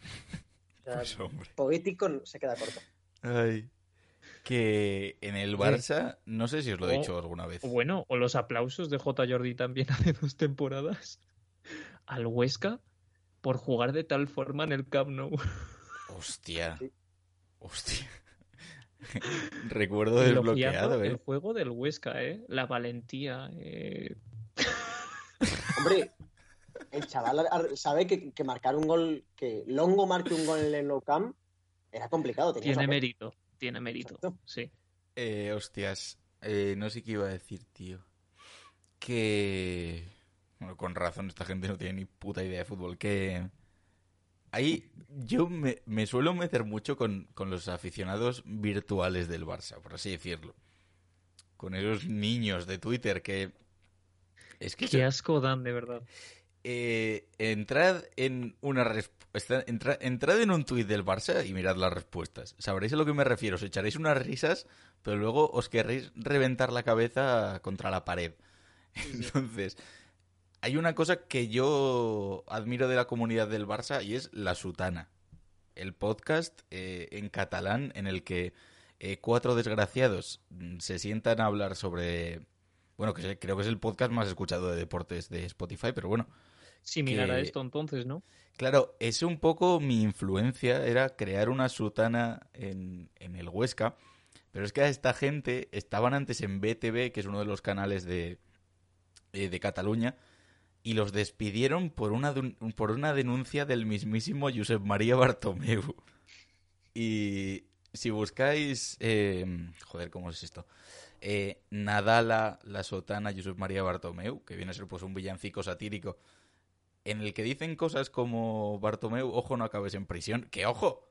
*laughs* pues, poético, se queda corto. Ay. Que en el Barça, no sé si os lo he dicho alguna vez. Bueno, o los aplausos de J. Jordi también *laughs* hace dos temporadas al Huesca por jugar de tal forma en el Camp Nou. Hostia. Hostia. *laughs* Recuerdo desbloqueado, ¿eh? El juego del Huesca, ¿eh? La valentía. Eh... *laughs* Hombre, el chaval sabe que, marcar un gol, que Longo marque un gol en el No Camp era complicado. Tiene mérito, tiene mérito, sí. Eh, hostias, eh, no sé qué iba a decir, tío. Que con razón, esta gente no tiene ni puta idea de fútbol. Que ahí yo me, suelo meter mucho con, los aficionados virtuales del Barça, por así decirlo. Con esos niños de Twitter que... Es que Qué asco dan, de verdad. Eh, entrad en una entrad en un tuit del Barça y mirad las respuestas. Sabréis a lo que me refiero. Os echaréis unas risas, pero luego os querréis reventar la cabeza contra la pared. Entonces, hay una cosa que yo admiro de la comunidad del Barça y es La Sutana, el podcast eh, en catalán en el que eh, cuatro desgraciados mm, se sientan a hablar sobre... Bueno, que creo que es el podcast más escuchado de deportes de Spotify, pero bueno. Similar a esto entonces, ¿no? Claro, es un poco mi influencia, era crear una sutana en, en el Huesca, pero es que a esta gente estaban antes en BTV, que es uno de los canales de, eh, de Cataluña, y los despidieron por una, por una denuncia del mismísimo Josep María Bartomeu. Y si buscáis... Eh, joder, ¿cómo es esto? Eh, Nadala, la sotana, Josep María Bartomeu, que viene a ser pues un villancico satírico, en el que dicen cosas como Bartomeu, ojo, no acabes en prisión. ¡Que ojo!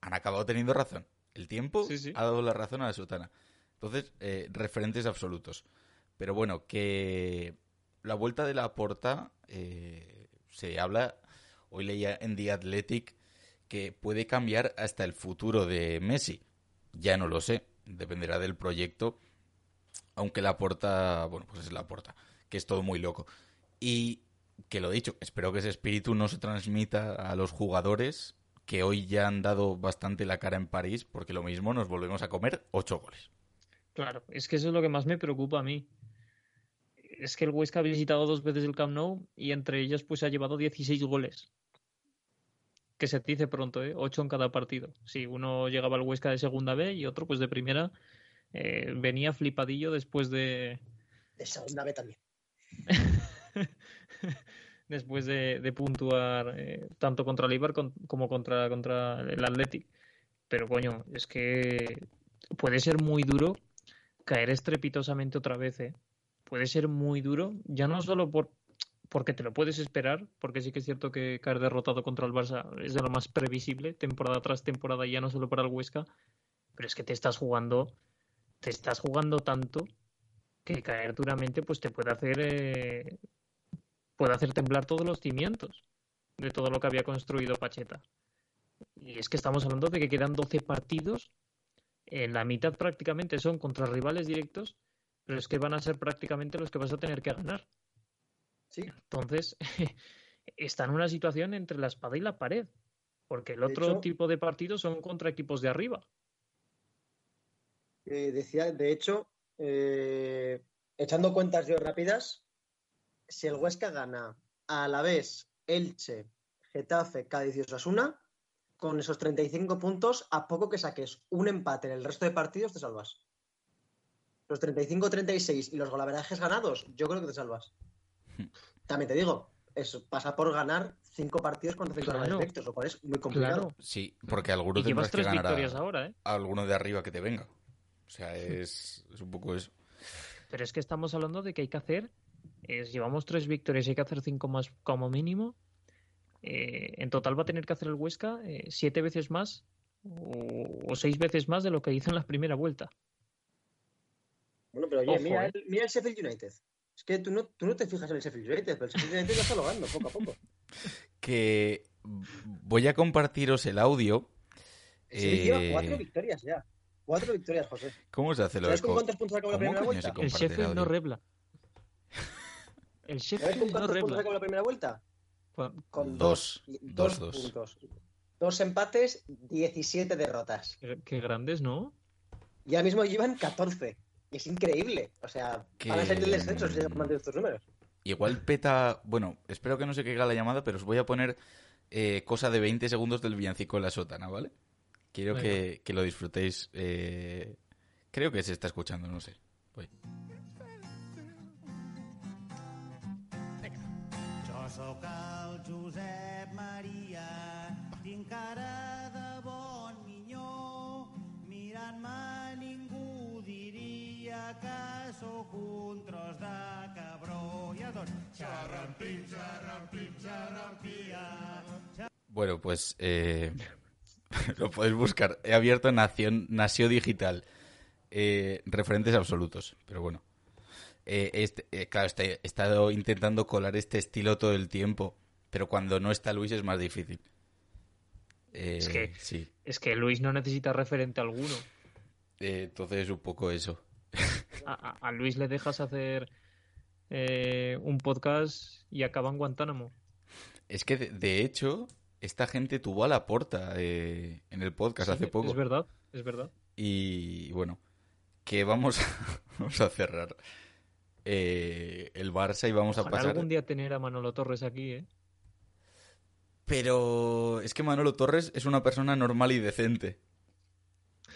Han acabado teniendo razón. El tiempo ha dado la razón a la sotana. Entonces, eh, referentes absolutos. Pero bueno, que la vuelta de la porta eh, se habla, hoy leía en The Athletic, que puede cambiar hasta el futuro de Messi. Ya no lo sé, dependerá del proyecto. Aunque la porta, bueno, pues es la porta, que es todo muy loco. Y que lo dicho, espero que ese espíritu no se transmita a los jugadores que hoy ya han dado bastante la cara en París, porque lo mismo nos volvemos a comer ocho goles. Claro, es que eso es lo que más me preocupa a mí. Es que el Huesca ha visitado dos veces el Camp Nou y entre ellas pues ha llevado 16 goles. Que se dice pronto, ¿eh? 8 en cada partido. Sí, uno llegaba al Huesca de segunda B y otro pues de primera. Eh, venía flipadillo después de... De segunda B también. *laughs* *laughs* después de, puntuar eh, tanto contra el Ibar como contra, contra el Athletic. Pero coño, es que puede ser muy duro caer estrepitosamente otra vez, ¿eh? Puede ser muy duro, ya no solo por porque te lo puedes esperar, porque sí que es cierto que caer derrotado contra el Barça es de lo más previsible, temporada tras temporada, ya no solo para el Huesca, pero es que te estás jugando, te estás jugando tanto que caer duramente pues te puede hacer eh, puede hacer temblar todos los cimientos de todo lo que había construido Pacheta. Y es que estamos hablando de que quedan 12 partidos, en la mitad prácticamente son contra rivales directos, pero es que van a ser prácticamente los que vas a tener que ganar. Sí. Entonces, *laughs* está en una situación entre la espada y la pared, porque el otro tipo de partidos son contra equipos de arriba. Eh, decía, de hecho, eh, echando cuentas yo rápidas, si el Huesca gana a la vez Elche, Getafe, Cádiz y Osasuna, con esos 35 puntos, a poco que saques un empate en el resto de partidos, te salvas. Los 35-36 y los golaverajes ganados, yo creo que te salvas. También te digo, eso pasa por ganar cinco partidos con cinco claro. directos, lo cual es muy complicado. Sí, porque alguno tendrás que ganar a, ¿eh? alguno de arriba que te venga. O sea, es, es un poco eso. Pero es que estamos hablando de que hay que hacer llevamos tres victorias y hay que hacer cinco más como mínimo. Eh, en total va a tener que hacer el Huesca eh, siete veces más o, seis veces más de lo que hizo en la primera vuelta. Bueno, pero oye, mira, eh. el, mira, el, Sheffield United. Es que tú no, tú no te fijas en el Sheffield United, pero el Sheffield United ya está logrando poco a poco. *laughs* Que voy a compartiros el audio. Sí, lleva cuatro victorias ya. Cuatro victorias, José. ¿Cómo se hace lo ¿Sabes con cuántos puntos acabó la primera vuelta? El Sheffield no rebla. El Sheffield no rebla. la primera vuelta? Con dos, dos, dos, puntos. Dos empates, 17 derrotas. Qué, grandes, ¿no? Ya mismo llevan 14. Y es increíble. O sea, van a salir del descenso si se mantienen estos números. Igual peta. Bueno, espero que no se caiga la llamada, pero os voy a poner eh, cosa de 20 segundos del villancico en la sótana, ¿vale? Quiero que, que, lo disfrutéis. Eh... Creo que se está escuchando, no sé. Voy. Sóc el Josep Maria, tinc cara de bon minyó, mirant-me ningú diria que sóc un tros de cabró. I doncs, xarrampim, xarrampim, xarrampia. Bueno, pues eh, *laughs* lo podéis buscar. He abierto Nación, Nació Digital. Eh, referentes absolutos, pero bueno. Eh, este, eh, claro, este, he estado intentando colar este estilo todo el tiempo, pero cuando no está Luis es más difícil. es, que, sí. es que Luis no necesita referente alguno. entonces es un poco eso. *laughs* A, Luis le dejas hacer un podcast y acaba en Guantánamo. Es que, de, hecho, esta gente tuvo a la porta en el podcast hace poco. Es verdad, es verdad. Y bueno, que vamos a, *laughs* vamos a cerrar eh, el Barça y vamos a pasar. algún día tener a Manolo Torres aquí, ¿eh? Pero es que Manolo Torres es una persona normal y decente.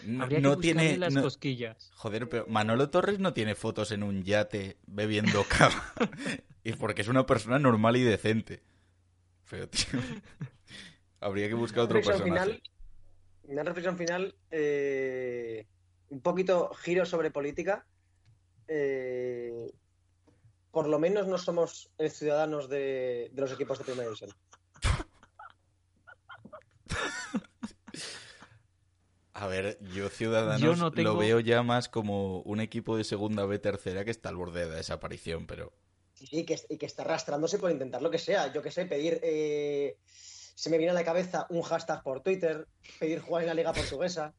No, que tiene. las no- cosquillas. Joder, pero Manolo Torres no tiene fotos en un yate bebiendo *laughs* cava. y porque es una persona normal y decente. Pero, tío. Habría que buscar otro reflexión personaje. final, una reflexión final, eh, un poquito giro sobre política. Eh, por lo menos no somos eh, ciudadanos de, de los equipos de primera división. A ver, yo Ciudadanos Yo no tengo- lo veo ya más como un equipo de segunda B tercera que está al borde de la desaparición, pero Sí, sí, que, y que está arrastrándose por intentar lo que sea. Yo que sé, pedir. eh, se me viene a la cabeza un hashtag por Twitter, pedir jugar en la Liga Portuguesa,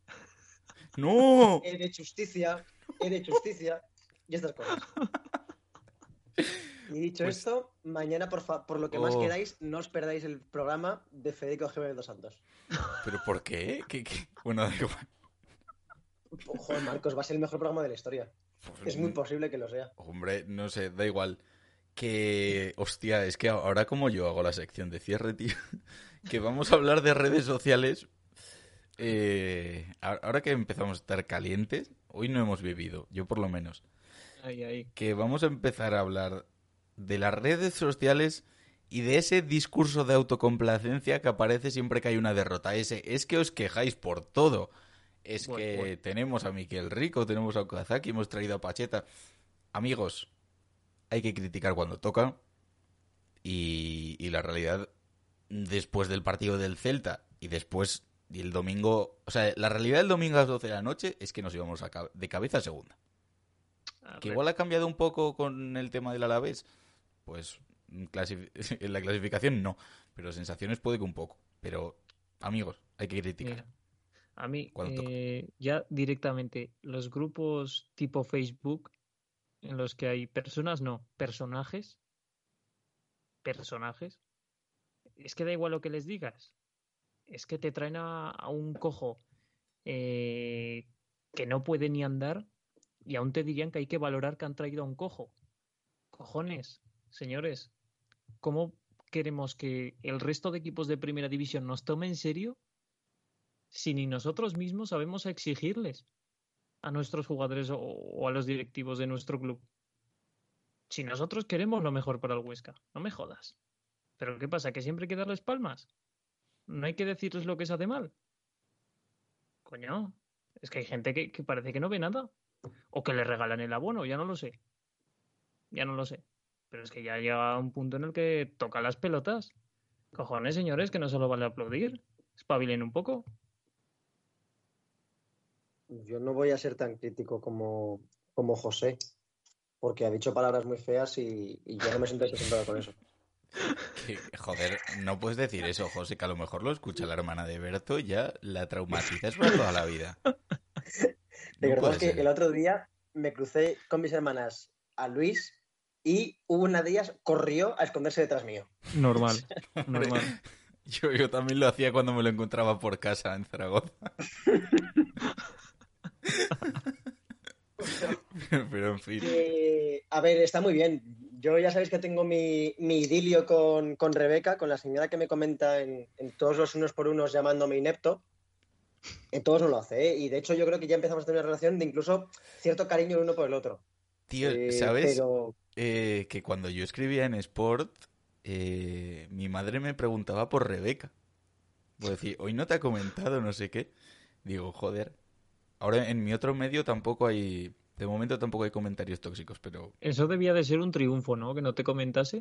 ¡No! E de justicia, E de justicia y estas cosas. *laughs* Y dicho Pues- esto, mañana, por, fa- por lo que más Oh. queráis, no os perdáis el programa de Federico Jiménez dos Santos. ¿Pero por qué? ¿Qué, qué? Bueno, da igual. Joder, Marcos, va a ser el mejor programa de la historia. Pues, Es muy posible que lo sea. Hombre, no sé, da igual. Que, hostia, es que ahora como yo hago la sección de cierre, tío, *laughs* que vamos a hablar de redes sociales. eh, ahora que empezamos a estar calientes, hoy no hemos vivido, yo por lo menos, Ahí, ahí. que vamos a empezar a hablar de las redes sociales y de ese discurso de autocomplacencia que aparece siempre que hay una derrota. Ese, es que os quejáis por todo. Es Bueno, que bueno. tenemos a Miquel Rico, tenemos a Okazaki, hemos traído a Pacheta. Amigos, hay que criticar cuando toca. Y, y la realidad, después del partido del Celta y después y el domingo, o sea, la realidad del domingo a las 12 de la noche es que nos íbamos a de cabeza a segunda. A Que igual ha cambiado un poco con el tema del Alavés. Pues clasi- *laughs* en la clasificación no, pero sensaciones puede que un poco. Pero, amigos, hay que criticar. mira, a mí, eh, ya directamente, los grupos tipo Facebook, en los que hay personas, no, personajes, personajes, es que da igual lo que les digas. Es que te traen a, a un cojo eh, que no puede ni andar y aún te dirían que hay que valorar que han traído a un cojo. Cojones, señores, ¿cómo queremos que el resto de equipos de primera división nos tome en serio si ni nosotros mismos sabemos exigirles a nuestros jugadores o, a los directivos de nuestro club? Si nosotros queremos lo mejor para el Huesca, no me jodas. ¿Pero qué pasa? ¿Que siempre hay que darles palmas? ¿No hay que decirles lo que se hace mal? Coño, es que hay gente que parece que no ve nada. O que le regalan el abono, ya no lo sé. Ya no lo sé. Pero es que ya llega un punto en el que toca las pelotas. Cojones, señores, que no solo vale aplaudir. Espabilen un poco. Yo no voy a ser tan crítico como, como José, porque ha dicho palabras muy feas y, y yo no me siento representado con eso. *laughs* Que, joder, no puedes decir eso, José, que a lo mejor lo escucha la hermana de Berto y ya la traumatizas para toda la vida. De No verdad que ser. el otro día me crucé con mis hermanas a Luis y una de ellas corrió a esconderse detrás mío. Normal, *laughs* normal. *laughs* Yo, yo también lo hacía cuando me lo encontraba por casa en Zaragoza. pero, *laughs* pero, en fin. Eh, a ver, está muy bien. Yo ya sabéis que tengo mi, mi idilio con, con Rebeca, con la señora que me comenta en, en todos los unos por unos llamándome inepto. En todos no lo hace, ¿eh? Y de hecho yo creo que ya empezamos a tener una relación de incluso cierto cariño el uno por el otro. Tío, Eh, ¿sabes? Pero Eh, que cuando yo escribía en Sport, eh, mi madre me preguntaba por Rebeca. Por decir, hoy no te ha comentado no sé qué. Digo, joder. Ahora en mi otro medio tampoco hay. De momento tampoco hay comentarios tóxicos, pero. Eso debía de ser un triunfo, ¿no? Que no te comentase.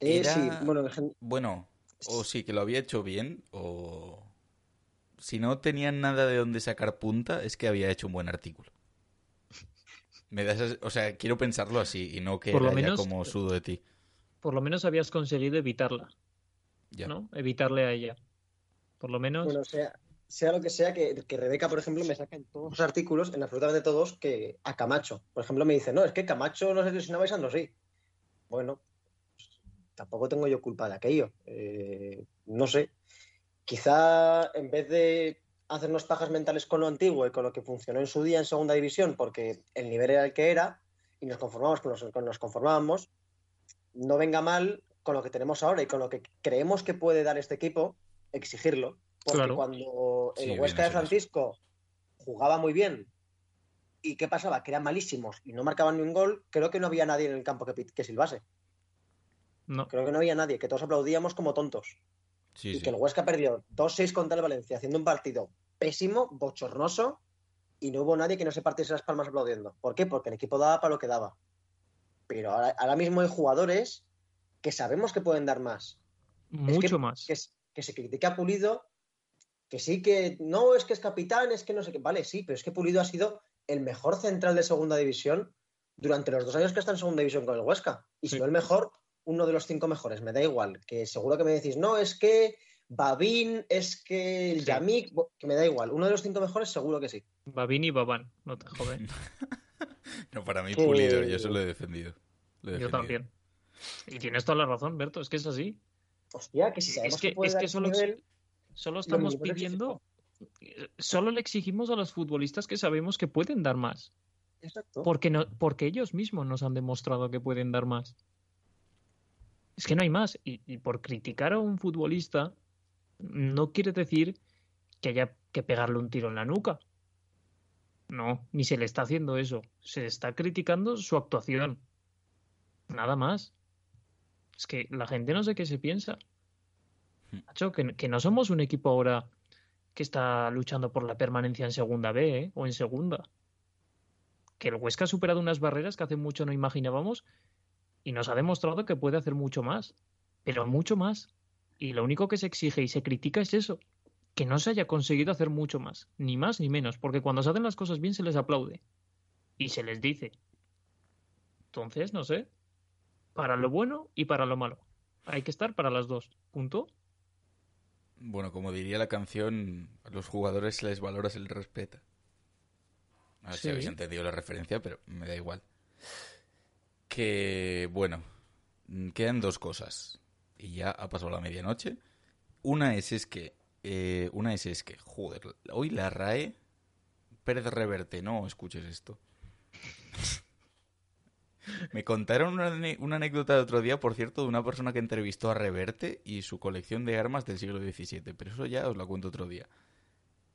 eh, Era- sí, bueno, Bueno, o sí que lo había hecho bien, o. Si no tenían nada de donde sacar punta, es que había hecho un buen artículo. Me da esa- O sea, quiero pensarlo así y no que Por lo menos- como sudo de ti. Por lo menos habías conseguido evitarla, Ya. ¿no? Evitarle a ella. Por lo menos. bueno, sea, sea lo que sea, que, que Rebeca, por ejemplo, me saca en todos los artículos, en absolutamente todos, que a Camacho. Por ejemplo, me dice, no, es que Camacho no se lesionaba y Sandro sí. Bueno, pues, tampoco tengo yo culpa de aquello. Eh, no sé. Quizá en vez de hacernos pajas mentales con lo antiguo y con lo que funcionó en su día en segunda división, porque el nivel era el que era y nos conformamos con lo que nos conformábamos, no venga mal con lo que tenemos ahora y con lo que creemos que puede dar este equipo, exigirlo. Porque Claro. cuando el Huesca de. Francisco jugaba muy bien y qué pasaba, que eran malísimos y no marcaban ni un gol, creo que no había nadie en el campo que, que silbase. No. Creo que no había nadie, que todos aplaudíamos como tontos. Sí, y sí. que el Huesca perdió 2-6 contra el Valencia, haciendo un partido pésimo, bochornoso, y no hubo nadie que no se partiese las palmas aplaudiendo. ¿Por qué? Porque el equipo daba para lo que daba. Pero ahora, ahora mismo hay jugadores que sabemos que pueden dar más. Mucho más. Que, s- que se critica a Pulido, que sí que no es que es capitán, es que no sé qué. Vale, sí, pero es que Pulido ha sido el mejor central de segunda división durante los dos años que está en segunda división con el Huesca. Y si Sí. no el mejor, uno de los cinco mejores. Me da igual. Que seguro que me decís, no, es que Babín, es que el Sí. Yamik, que me da igual. Uno de los cinco mejores, seguro que sí. Babín y Babán, no te joden. *laughs* No, para mí. Pulido, yo eso lo he defendido. Lo he Yo defendido. también. Y tienes toda la razón, Berto, es que es así. Hostia, que si sabemos Es que, puede es dar que solo, nivel, solo lo estamos pidiendo, solo le exigimos a los futbolistas que sabemos que pueden dar más. Exacto. Porque, no, porque ellos mismos nos han demostrado que pueden dar más. Es que no hay más. Y, y por criticar a un futbolista no quiere decir que haya que pegarle un tiro en la nuca. No, ni se le está haciendo eso. Se está criticando su actuación. Nada más. Es que la gente no sé qué se piensa. Hmm. Macho, que, que no somos un equipo ahora que está luchando por la permanencia en segunda B ¿eh? o en segunda que el Huesca ha superado unas barreras que hace mucho no imaginábamos y nos ha demostrado que puede hacer mucho más, pero mucho más. Y lo único que se exige y se critica es eso, que no se haya conseguido hacer mucho más, ni más ni menos, porque cuando se hacen las cosas bien se les aplaude y se les dice. Entonces, no sé, para lo bueno y para lo malo. Hay que estar para las dos. Punto. Bueno, como diría la canción, a los jugadores se les valora, se les respeta. A ver si habéis entendido la referencia, pero me da igual. Que, bueno, quedan dos cosas. Y ya ha pasado la medianoche. Una es, es que, eh, una es, es que, joder, hoy la RAE, Pérez Reverte, no escuches esto. *laughs* Me contaron una, una anécdota el otro día, por cierto, de una persona que entrevistó a Reverte y su colección de armas del siglo XVII, pero eso ya os lo cuento otro día.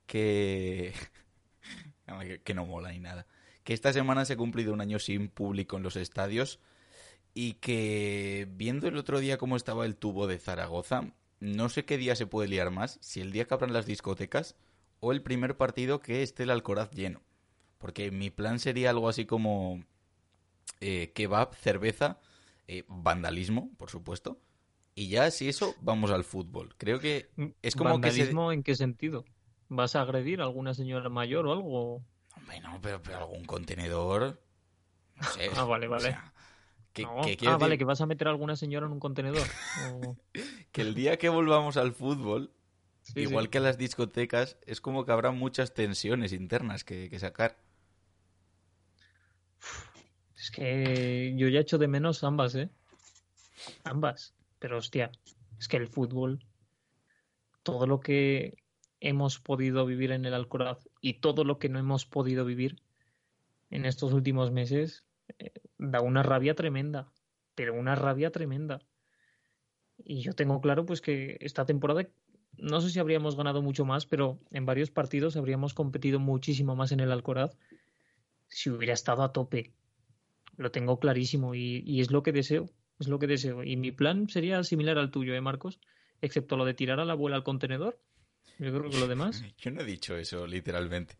Que- *laughs* que no mola ni nada. Que esta semana se ha cumplido un año sin público en los estadios y que viendo el otro día cómo estaba el tubo de Zaragoza, no sé qué día se puede liar más, si el día que abran las discotecas o el primer partido que esté el Alcoraz lleno. Porque mi plan sería algo así como eh, kebab, cerveza, eh, vandalismo, por supuesto. Y ya si eso, vamos al fútbol. Creo que es como que se... ¿Vandalismo en qué sentido? ¿Vas a agredir a alguna señora mayor o algo? Hombre, no, pero, pero algún contenedor... No sé. *laughs* Ah, vale, o vale. sea, que, No. que quiero ah, vale, que vas a meter a alguna señora en un contenedor. O- *laughs* que el día que volvamos al fútbol, Sí, igual sí. que a las discotecas, es como que habrá muchas tensiones internas que, que sacar. Es que yo ya echo de menos ambas, ¿eh? Ambas. Pero hostia, es que el fútbol, todo lo que hemos podido vivir en el Alcoraz y todo lo que no hemos podido vivir en estos últimos meses, eh, da una rabia tremenda, pero una rabia tremenda. Y yo tengo claro pues que esta temporada no sé si habríamos ganado mucho más, pero en varios partidos habríamos competido muchísimo más en el Alcoraz si hubiera estado a tope. Lo tengo clarísimo y, es lo que deseo, es lo que deseo. Y mi plan sería similar al tuyo, ¿eh, Marcos? Excepto lo de tirar a la abuela al contenedor. Yo creo que lo demás. *laughs* Yo no he dicho eso, literalmente.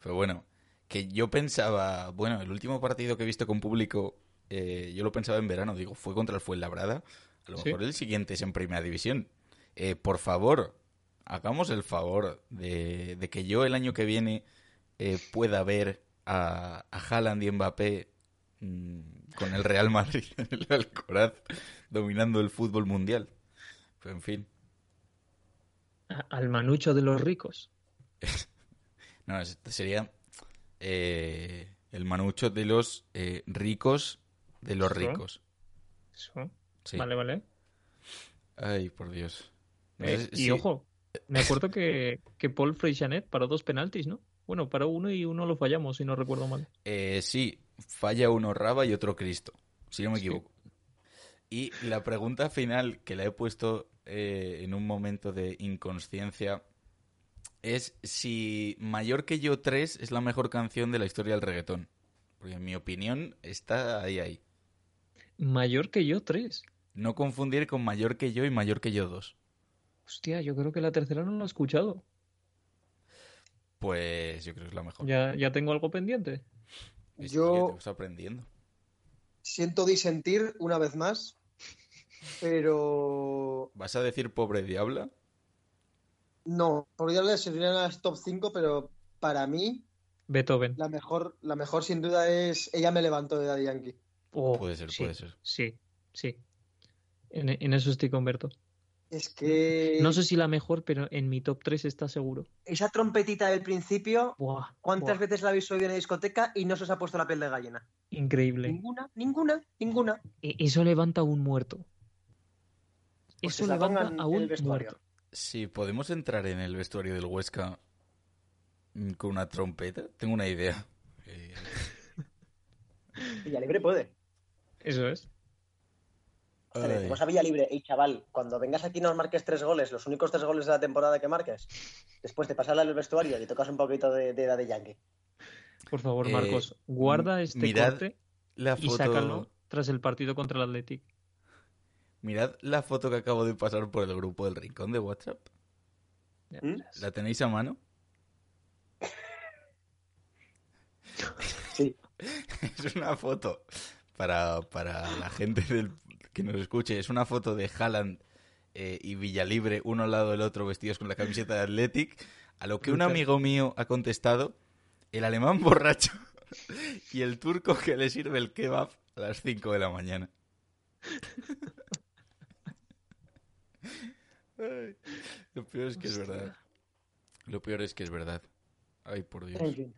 Pero bueno, que yo pensaba, bueno, el último partido que he visto con público, eh, yo lo pensaba en verano, digo, fue contra el Fuenlabrada. A lo Sí. mejor el siguiente es en Primera División. Eh, por favor, hagamos el favor de, de que yo el año que viene eh, pueda ver a, a Haaland y Mbappé mm, con el Real Madrid *laughs* en el Alcoraz dominando el fútbol mundial. Pero en fin. Al manucho de los ricos. *laughs* No, este sería eh, el manucho de los eh, ricos de los Eso. ricos. Eso. Sí. Vale, vale. Ay, por Dios. No Eh, sé y ojo, Me acuerdo que, que Paul Freixanet paró dos penaltis, ¿no? Bueno, paró uno y uno lo fallamos, si no recuerdo mal. Sí, falla uno Raba y otro Cristo, si no me Sí. equivoco. Y la pregunta final que la he puesto eh, en un momento de inconsciencia es si Mayor que yo 3 es la mejor canción de la historia del reggaetón. Porque en mi opinión está ahí, ahí. Mayor que yo, tres. No confundir con Mayor que yo y Mayor que yo 2. Hostia, yo creo que la tercera no la he escuchado. Pues yo creo que es la mejor. Ya, ya tengo algo pendiente. Yo- vas aprendiendo. Siento disentir una vez más, pero ¿Vas a decir pobre diabla? no, podría hablar serían las top 5, pero para mí Beethoven. la mejor, la mejor sin duda es Ella me levantó de Daddy Yankee. Oh, Puede ser, sí, puede ser. Sí, sí. En, en eso estoy con Berto. Es que No sé si la mejor, pero en mi top 3 está seguro. esa trompetita del principio, Buah, ¿cuántas buah, veces la habéis oído en la discoteca y no se os ha puesto la piel de gallina? Increíble. Ninguna, ninguna, ninguna. E- Eso levanta a un muerto. Pues Eso levanta a un vestuario. muerto. Si podemos entrar en el vestuario del Huesca mm, con una trompeta, tengo una idea. *laughs* Eh, Villalibre puede. Eso es. O sea, le ay, decimos a Villalibre, hey chaval, cuando vengas aquí nos marques tres goles, los únicos tres goles de la temporada que marques, después de pasarla al vestuario y tocas un poquito de, de Daddy Yankee. Por favor, Eh, Marcos, guarda este mirad corte la y sácalo tras el partido contra el Athletic. Mirad la foto que acabo de pasar por el grupo del Rincón de WhatsApp. ¿Mm? ¿La tenéis a mano? Sí. *laughs* Es una foto para, para la gente del- que nos escuche. Es una foto de Haaland eh, y Villalibre, uno al lado del otro, vestidos con la camiseta de Athletic. A lo que un amigo mío ha contestado: el alemán *laughs* borracho y el turco que le sirve el kebab a las 5 de la mañana. *laughs* Ay, lo peor es que es verdad. Lo peor es que es verdad. Ay, por Dios. En fin.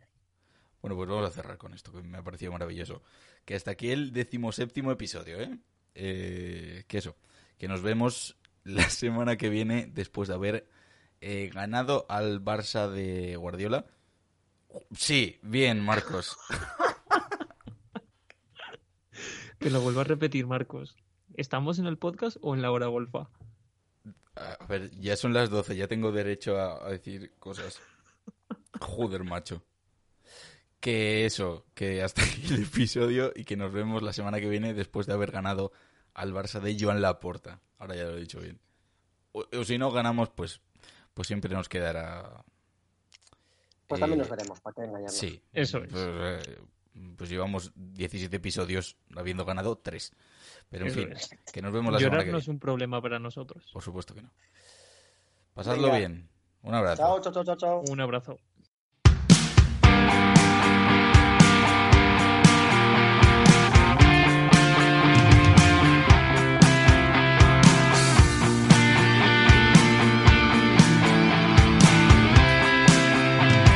Bueno, pues vamos a cerrar con esto, que me ha parecido maravilloso. Que hasta aquí el decimoséptimo episodio, ¿eh? Eh, que eso, que nos vemos la *laughs* semana que viene después de haber eh, ganado al Barça de Guardiola. Sí, bien, Marcos. *laughs* Te lo vuelvo a repetir, Marcos. ¿Estamos en el podcast o en la hora golfa? A ver, ya son las 12, ya tengo derecho a, a decir cosas. Joder, macho. Que eso, que hasta aquí el episodio y que nos vemos la semana que viene después de haber ganado al Barça de Joan Laporta. Ahora ya lo he dicho bien. O, o si no ganamos, pues, pues siempre nos quedará. Pues también eh, nos veremos, para qué engañarnos. Sí. Eso es. Pues, eh, pues llevamos 17 episodios habiendo ganado 3. Pero en Eso fin, es. que nos vemos la semana que no viene. es un problema para nosotros. Por supuesto que no. Pasadlo Venga. bien. Un abrazo. Chao, chao, chao, chao, chao. Un abrazo.